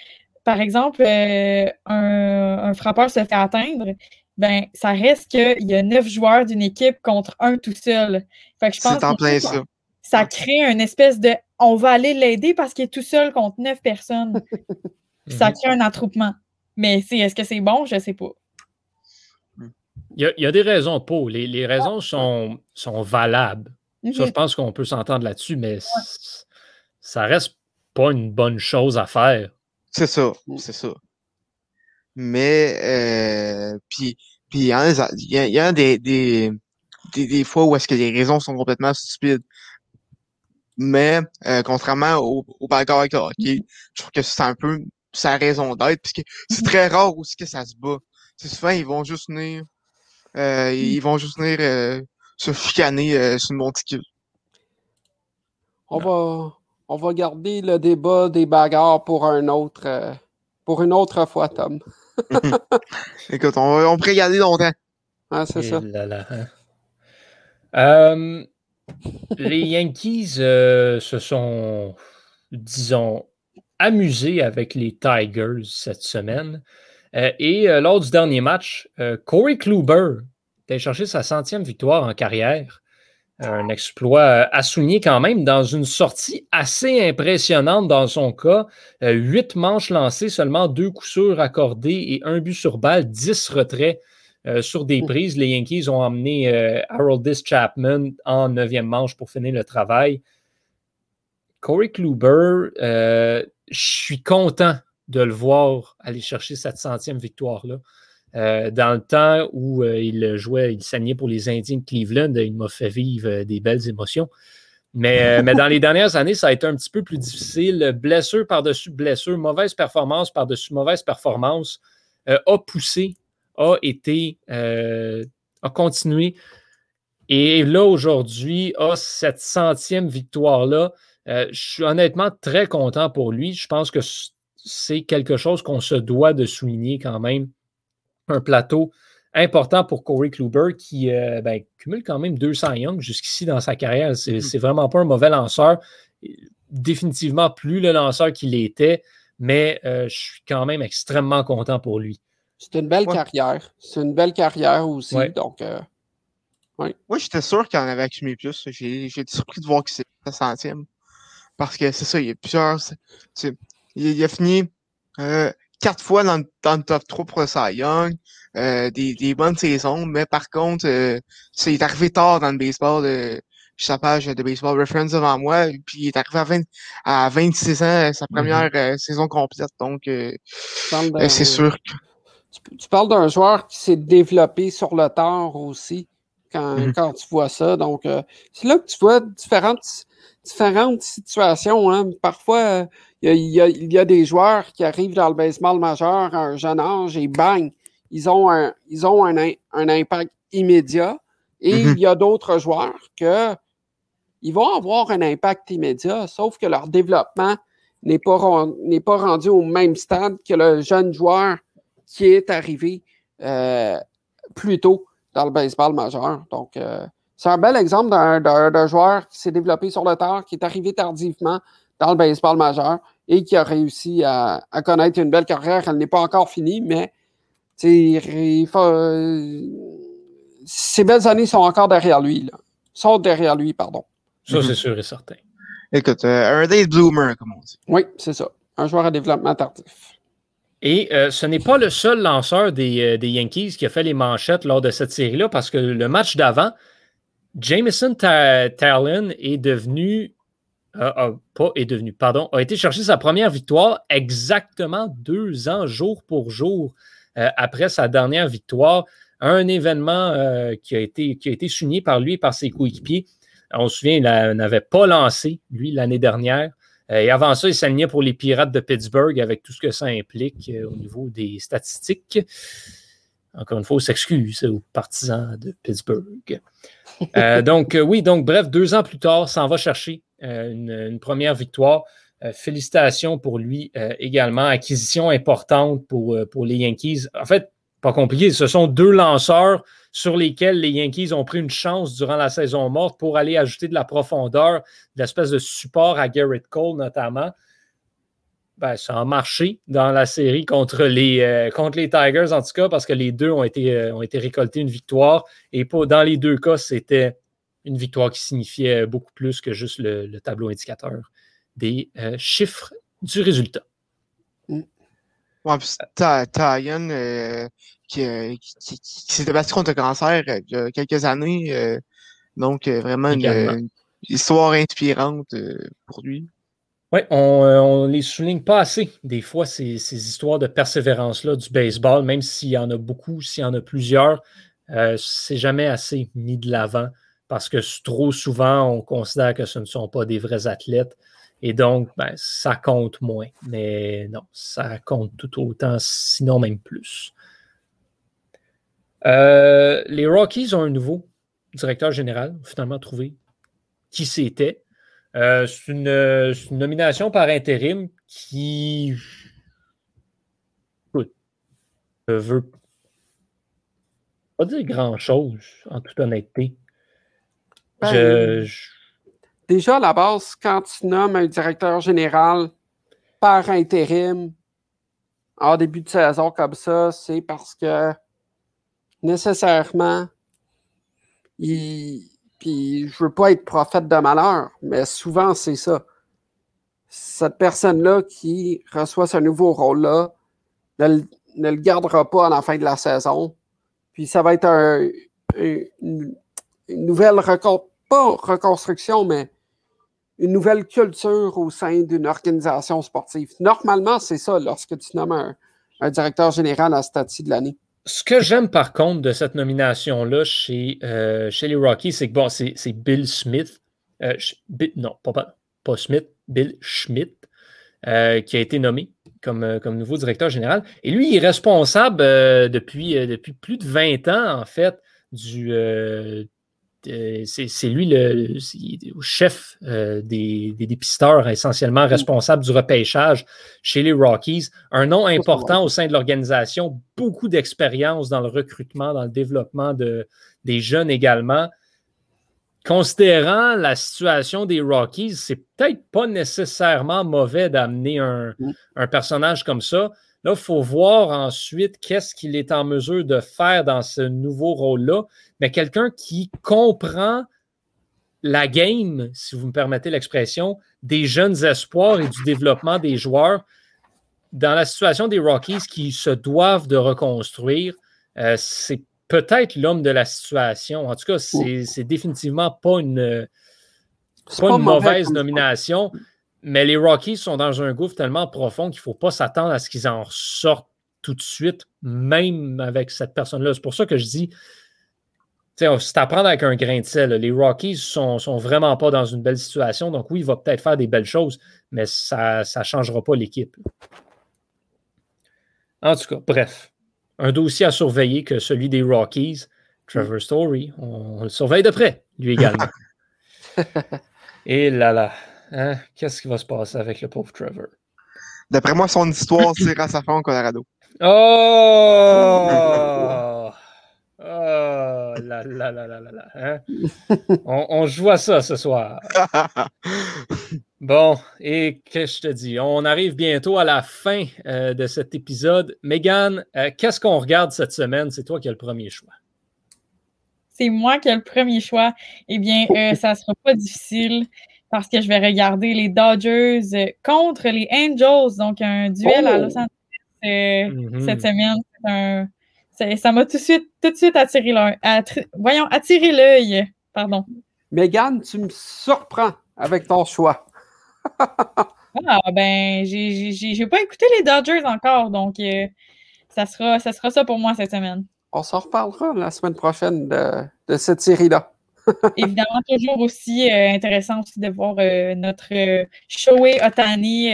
par exemple, euh, un, un, frappeur se fait atteindre, ben, ça reste qu'il y a neuf joueurs d'une équipe contre un tout seul. Fait que je pense en plein ça. Ça crée une espèce de on va aller l'aider parce qu'il est tout seul contre neuf personnes. [LAUGHS] ça crée un attroupement. Mais est-ce que c'est bon? Je ne sais pas. Il y, a, des raisons pour. Les, raisons sont, sont valables. Ça, je mhm. pense qu'on peut s'entendre là-dessus, mais ça reste pas une bonne chose à faire. C'est ça, c'est ça. Mais, euh, puis, puis il y, a, des, des, des, fois où est-ce que les raisons sont complètement stupides. Mais, euh, contrairement au, au bagarre avec hockey, je trouve que c'est un peu sa raison d'être, puisque c'est mhm. très rare aussi que ça se bat. C'est souvent, ils vont juste venir, euh, mhm. ils vont juste venir euh, se chicaner euh, sur une monticule. On va, on va garder le débat des bagarres pour un autre, pour une autre fois, Tom. [LAUGHS] Écoute, on, on pourrait garder longtemps. Ah, c'est ça. Hein. les Yankees se sont, disons, amusé avec les Tigers cette semaine. Euh, et euh, lors du dernier match, euh, Corey Kluber a cherché sa centième victoire en carrière. Un exploit à souligner quand même dans une sortie assez impressionnante dans son cas. Huit manches lancées, seulement deux coups sûrs accordés et un but sur balle, dix retraits sur des prises. Les Yankees ont emmené Haroldis Chapman en neuvième manche pour finir le travail. Corey Kluber, je suis content de le voir aller chercher cette centième victoire-là. Euh, dans le temps où euh, il jouait, il saignait pour les Indiens de Cleveland, il m'a fait vivre euh, des belles émotions. Mais, dans les dernières années, ça a été un petit peu plus difficile. Blessure par-dessus blessure, mauvaise performance par-dessus mauvaise performance, a poussé, a été, a continué. Et là, aujourd'hui, a cette centième victoire-là. Euh, je suis honnêtement très content pour lui. Je pense que c'est quelque chose qu'on se doit de souligner quand même. Un plateau important pour Corey Kluber qui ben, cumule quand même 200 Young jusqu'ici dans sa carrière. C'est mm-hmm. vraiment pas un mauvais lanceur. Définitivement plus le lanceur qu'il était, mais je suis quand même extrêmement content pour lui. C'est une belle carrière. C'est une belle carrière aussi. Donc, Moi, j'étais sûr qu'il en avait accumulé plus. J'ai été surpris de voir que c'est sa centième. Parce que c'est ça, il y a plusieurs. il, a fini euh, quatre fois dans, dans, le top 3 pour le Cy Young. Euh, des, des, bonnes saisons, mais par contre, euh, c'est arrivé tard dans le baseball. Euh, sa page de Baseball Reference devant moi, puis il est arrivé à, 26 ans, sa mm-hmm. première saison complète, donc c'est sûr que... Tu, parles d'un joueur qui s'est développé sur le tard aussi, quand, mm-hmm. quand tu vois ça, donc c'est là que tu vois différentes différentes situations. Hein. Parfois, il y, a, des joueurs qui arrivent dans le baseball majeur à un jeune âge et bang, ils ont un, ils ont un, impact immédiat. Et mm-hmm. il y a d'autres joueurs que ils vont avoir un impact immédiat, sauf que leur développement n'est pas, pas rendu au même stade que le jeune joueur qui est arrivé euh, plus tôt dans le baseball majeur. Donc, euh, c'est un bel exemple d'un joueur qui s'est développé sur le tard, qui est arrivé tardivement dans le baseball majeur et qui a réussi à, connaître une belle carrière. Elle n'est pas encore finie, mais il euh, ces belles années sont encore derrière lui. Là. Sont derrière lui, pardon. Ça, c'est sûr et certain. Écoute, euh, un day bloomer, comme on dit. Oui, c'est ça. Un joueur à développement tardif. Et euh, ce n'est pas le seul lanceur des, des, Yankees qui a fait les manchettes lors de cette série-là, parce que le match d'avant, Jameson Talon est devenu, pas est devenu, pardon, a été chercher sa première victoire exactement deux ans, jour pour jour, euh, après sa dernière victoire. Un événement euh, qui, a été, qui a été souligné par lui et par ses coéquipiers. On se souvient, il n'avait pas lancé, lui, l'année dernière. Euh, et avant ça, il s'alignait pour les Pirates de Pittsburgh avec tout ce que ça implique au niveau des statistiques. Encore une fois, on s'excuse aux partisans de Pittsburgh. Euh, [LAUGHS] donc, euh, oui, donc, bref, deux ans plus tard, ça en va chercher euh, une, première victoire. félicitations pour lui également. Acquisition importante pour, pour les Yankees. En fait, pas compliqué, ce sont deux lanceurs sur lesquels les Yankees ont pris une chance durant la saison morte pour aller ajouter de la profondeur, de l'espèce de support à Garrett Cole notamment ben, ça a marché dans la série contre les, euh, Tigers, en tout cas, parce que les deux ont été, euh, ont été récoltés une victoire. Et dans les deux cas, c'était une victoire qui signifiait beaucoup plus que juste le, tableau indicateur des euh, chiffres du résultat. Mm. Ouais, qui, qui, s'était battu contre le cancer il y a quelques années. donc, vraiment une, histoire inspirante pour lui. Oui, on ne euh, les souligne pas assez, des fois, ces, histoires de persévérance-là du baseball, même s'il y en a beaucoup, s'il y en a plusieurs, euh, c'est jamais assez mis de l'avant parce que trop souvent, on considère que ce ne sont pas des vrais athlètes et donc, ben, ça compte moins. Mais non, ça compte tout autant, sinon même plus. Euh, les Rockies ont un nouveau directeur général, finalement trouvé qui c'était. Euh, c'est une, nomination par intérim qui ne veut pas dire grand-chose, en toute honnêteté. Ben, déjà, à la base, quand tu nommes un directeur général par intérim en début de saison comme ça, c'est parce que nécessairement, il, puis je veux pas être prophète de malheur, mais souvent c'est ça. Cette personne-là qui reçoit ce nouveau rôle-là ne, le gardera pas à la fin de la saison. Puis ça va être une, nouvelle pas reconstruction, mais une nouvelle culture au sein d'une organisation sportive. Normalement, c'est ça lorsque tu nommes un, directeur général à stade de l'année. Ce que j'aime par contre de cette nomination-là chez, euh, chez les Rockies, c'est que bon, c'est Bill Smith. Euh, non, pas, pas, Smith, Bill Schmidt, euh, qui a été nommé comme, comme nouveau directeur général. Et lui, il est responsable depuis, depuis plus de 20 ans, en fait, du, c'est lui le, chef des, des, dépisteurs, essentiellement responsable du repêchage chez les Rockies. Un nom important au sein de l'organisation, beaucoup d'expérience dans le recrutement, dans le développement de, des jeunes également. Considérant la situation des Rockies, c'est peut-être pas nécessairement mauvais d'amener un, un, personnage comme ça. Là, il faut voir ensuite qu'est-ce qu'il est en mesure de faire dans ce nouveau rôle-là. Mais quelqu'un qui comprend la game, si vous me permettez l'expression, des jeunes espoirs et du développement des joueurs. Dans la situation des Rockies qui se doivent de reconstruire, euh, c'est peut-être l'homme de la situation. En tout cas, c'est définitivement pas une, pas une mauvaise nomination. Mais les Rockies sont dans un gouffre tellement profond qu'il ne faut pas s'attendre à ce qu'ils en sortent tout de suite, même avec cette personne-là. C'est pour ça que je dis, c'est à prendre avec un grain de sel. Les Rockies sont, sont vraiment pas dans une belle situation. Donc oui, il va peut-être faire des belles choses, mais ça ne changera pas l'équipe. En tout cas, bref, un dossier à surveiller que celui des Rockies. Trevor Story, on, le surveille de près, lui également. [LAUGHS] Et là là. Hein? Qu'est-ce qui va se passer avec le pauvre Trevor? D'après moi, son histoire [LAUGHS] tire à sa fin au Colorado. Oh! [LAUGHS] Oh là là là là là là. Hein? On, joue à ça ce soir. [LAUGHS] Bon, et que je te dis, on arrive bientôt à la fin euh, de cet épisode. Megan, euh, qu'est-ce qu'on regarde cette semaine? C'est toi qui as le premier choix. C'est moi qui ai le premier choix. Eh bien, euh, ça ne sera pas difficile parce que je vais regarder les Dodgers euh, contre les Angels, donc un duel à Los oh! Angeles euh, mm-hmm. cette semaine. ça m'a tout de suite, tout de suite attiré l'œil. voyons, attiré l'œil. Pardon. Megan, tu me surprends avec ton choix. [LAUGHS] ah, ben, j'ai pas écouté les Dodgers encore, donc euh, ça, sera, ça sera ça pour moi cette semaine. On s'en reparlera la semaine prochaine de, de cette série-là. [LAUGHS] Évidemment, toujours aussi euh, intéressant aussi de voir euh, notre euh, Shoei Otani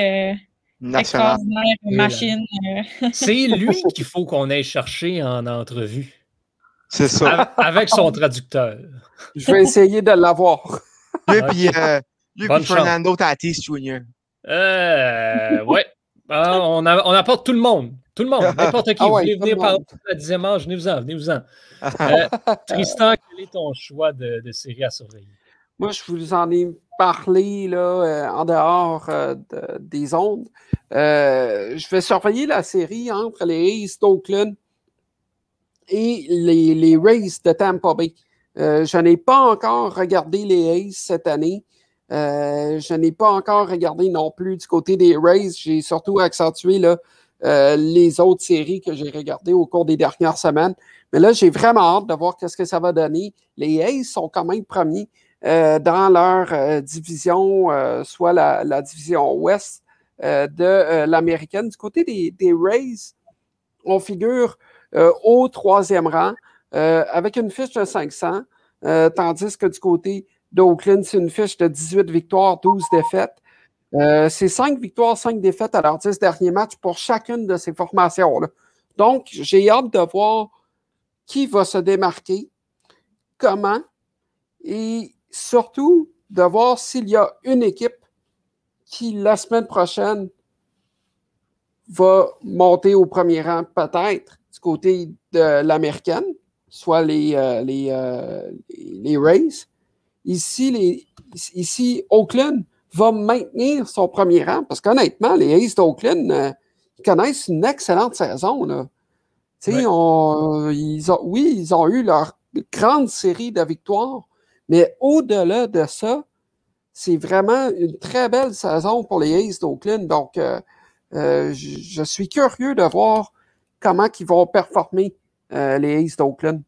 extraordinaire machine. [LAUGHS] C'est lui qu'il faut qu'on aille chercher en entrevue. C'est ça. Avec son traducteur. Je vais essayer de l'avoir. [LAUGHS] Lui, puis, lui, puis Fernando Tatis Jr. Euh, ouais. Ah, on, on apporte tout le monde. Tout le monde, [LAUGHS] n'importe qui. Ah vous voulez venir par la dixième âge, venez-vous-en, venez-en. Euh, Tristan, quel est ton choix de, série à surveiller? Moi, je vous en ai parlé là, euh, en dehors euh, des ondes. je vais surveiller la série entre les A's d'Oakland et les, les Rays de Tampa Bay. je n'ai pas encore regardé les A's cette année. je n'ai pas encore regardé non plus du côté des Rays. J'ai surtout accentué là, euh, les autres séries que j'ai regardées au cours des dernières semaines. Mais là, j'ai vraiment hâte de voir qu'est-ce que ça va donner. Les A's sont quand même premiers euh, dans leur euh, division, soit la, division ouest de l'américaine. Du côté des, des, Rays, on figure au troisième rang avec une fiche de 500, tandis que du côté d'Oakland, c'est une fiche de 18 victoires, 12 défaites. Euh, c'est cinq victoires, cinq défaites à leurs dix derniers matchs pour chacune de ces formations-là. Donc, j'ai hâte de voir qui va se démarquer, comment, et surtout de voir s'il y a une équipe qui, la semaine prochaine, va monter au premier rang, peut-être, du côté de l'américaine, soit les, euh, les, euh, les Rays. Ici, les, ici, Oakland va maintenir son premier rang. Parce qu'honnêtement, les Aces d'Oakland euh, connaissent une excellente saison. Là. ils ont, oui, ils ont eu leur grande série de victoires, mais au-delà de ça, c'est vraiment une très belle saison pour les Aces d'Oakland. Donc, euh, euh, je, suis curieux de voir comment ils vont performer les Aces d'Oakland.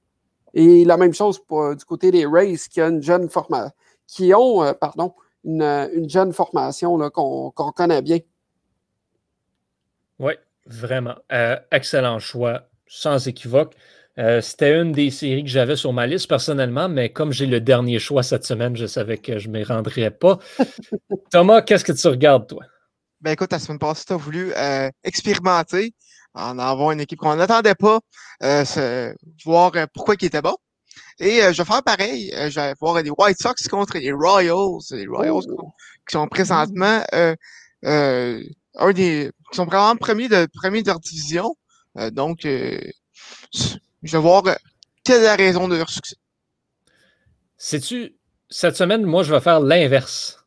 Et la même chose pour, du côté des Rays qui, a une jeune formation, qui ont pardon, une, jeune formation qu'on connaît bien. Oui, vraiment. Euh, excellent choix, sans équivoque. Euh, c'était une des séries que j'avais sur ma liste personnellement, mais comme j'ai le dernier choix cette semaine, je savais que je ne m'y rendrais pas. [LAUGHS] Thomas, qu'est-ce que tu regardes, toi? Ben écoute, la semaine passée, tu as voulu euh, expérimenter en avoir une équipe qu'on n'attendait pas, voir pourquoi il était bon. Et je vais faire pareil. je vais voir les White Sox contre les Royals. Les Royals oh. qui sont présentement un des qui sont vraiment premiers de de leur division. donc, je vais voir quelle est la raison de leur succès. Sais-tu, cette semaine, moi, je vais faire l'inverse.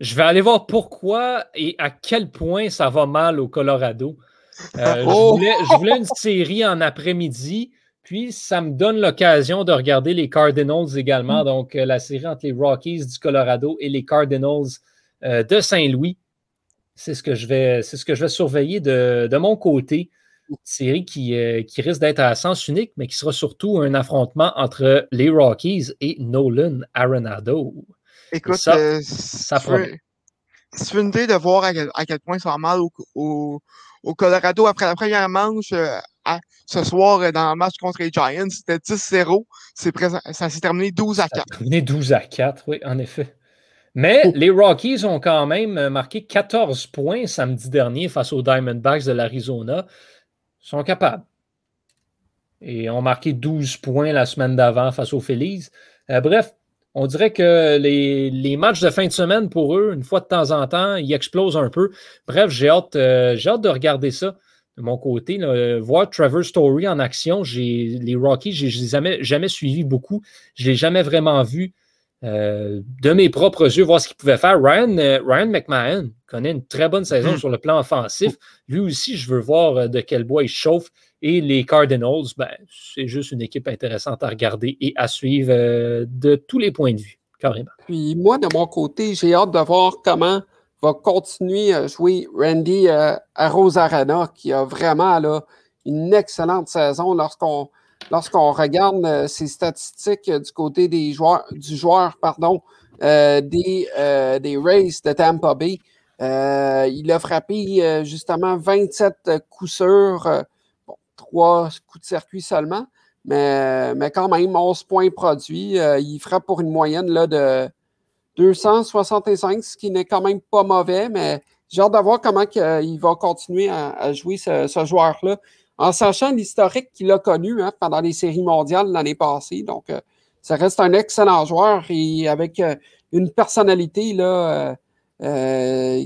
Je vais aller voir pourquoi et à quel point ça va mal au Colorado. Euh, oh! je, voulais, une série en après-midi, puis ça me donne l'occasion de regarder les Cardinals également. Mm. Donc, euh, la série entre les Rockies du Colorado et les Cardinals euh, de Saint-Louis. C'est ce, que je vais, ce que je vais surveiller de, mon côté. Une série qui, qui risque d'être à sens unique, mais qui sera surtout un affrontement entre les Rockies et Nolan Arenado. Écoute, ça, euh, ça si, tu veux, une idée de voir à quel, point ça va mal au, au, Colorado après la première manche, euh, ce soir euh, dans le match contre les Giants, c'était 10-0. Ça s'est terminé 12 à 4. Ça terminé 12 à 4, oui, en effet. Mais oh. les Rockies ont quand même marqué 14 points samedi dernier face aux Diamondbacks de l'Arizona. Ils sont capables. Et ont marqué 12 points la semaine d'avant face aux Phillies. bref, on dirait que les, matchs de fin de semaine pour eux, une fois de temps en temps, ils explosent un peu. Bref, j'ai hâte, euh, hâte de regarder ça de mon côté. voir Trevor Story en action, les Rockies, je ne les ai jamais, jamais suivis beaucoup. Je ne l'ai jamais vraiment vu euh, de mes propres yeux, voir ce qu'il pouvait faire. Ryan, euh, Ryan McMahon connaît une très bonne saison mm-hmm. sur le plan offensif. Lui aussi, je veux voir de quel bois il chauffe. Et les Cardinals, ben, c'est juste une équipe intéressante à regarder et à suivre euh, de tous les points de vue, carrément. Puis moi, de mon côté, j'ai hâte de voir comment va continuer à jouer Randy euh, à qui a vraiment une excellente saison lorsqu'on lorsqu'on regarde euh, ses statistiques du côté des joueurs, du joueur pardon, des, des Rays de Tampa Bay. il a frappé justement 27 coups sûrs trois coups de circuit seulement. Mais, mais quand même, 11 points produits. Euh, il frappe pour une moyenne là, de 265, ce qui n'est quand même pas mauvais, mais j'ai hâte de voir comment il va continuer à, jouer ce, joueur-là, en sachant l'historique qu'il a connu hein, pendant les séries mondiales l'année passée. Donc, euh, ça reste un excellent joueur et avec euh, une personnalité là,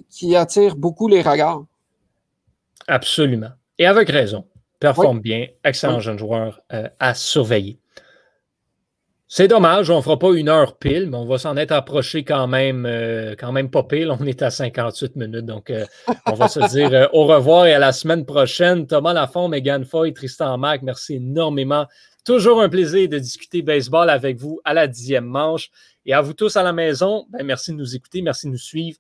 qui attire beaucoup les regards. Absolument. Et avec raison performe bien, excellent jeune joueur euh, à surveiller. C'est dommage, on ne fera pas une heure pile, mais on va s'en être approché quand même, euh, quand même pas pile. On est à 58 minutes, donc euh, on va se dire au revoir et à la semaine prochaine. Thomas Lafont, Megan Foy, Tristan Mac, merci énormément. Toujours un plaisir de discuter baseball avec vous à la dixième manche. Et à vous tous à la maison, ben, merci de nous écouter, merci de nous suivre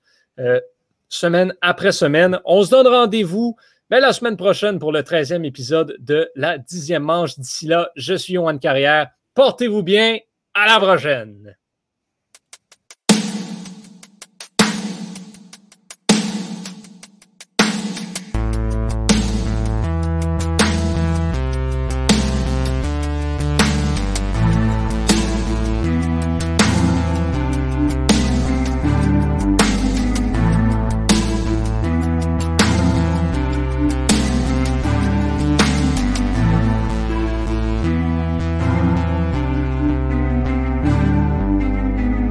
semaine après semaine. On se donne rendez-vous ben, la semaine prochaine pour le 13e épisode de la dixième manche. D'ici là, je suis Yohan Carrière. Portez-vous bien. À la prochaine.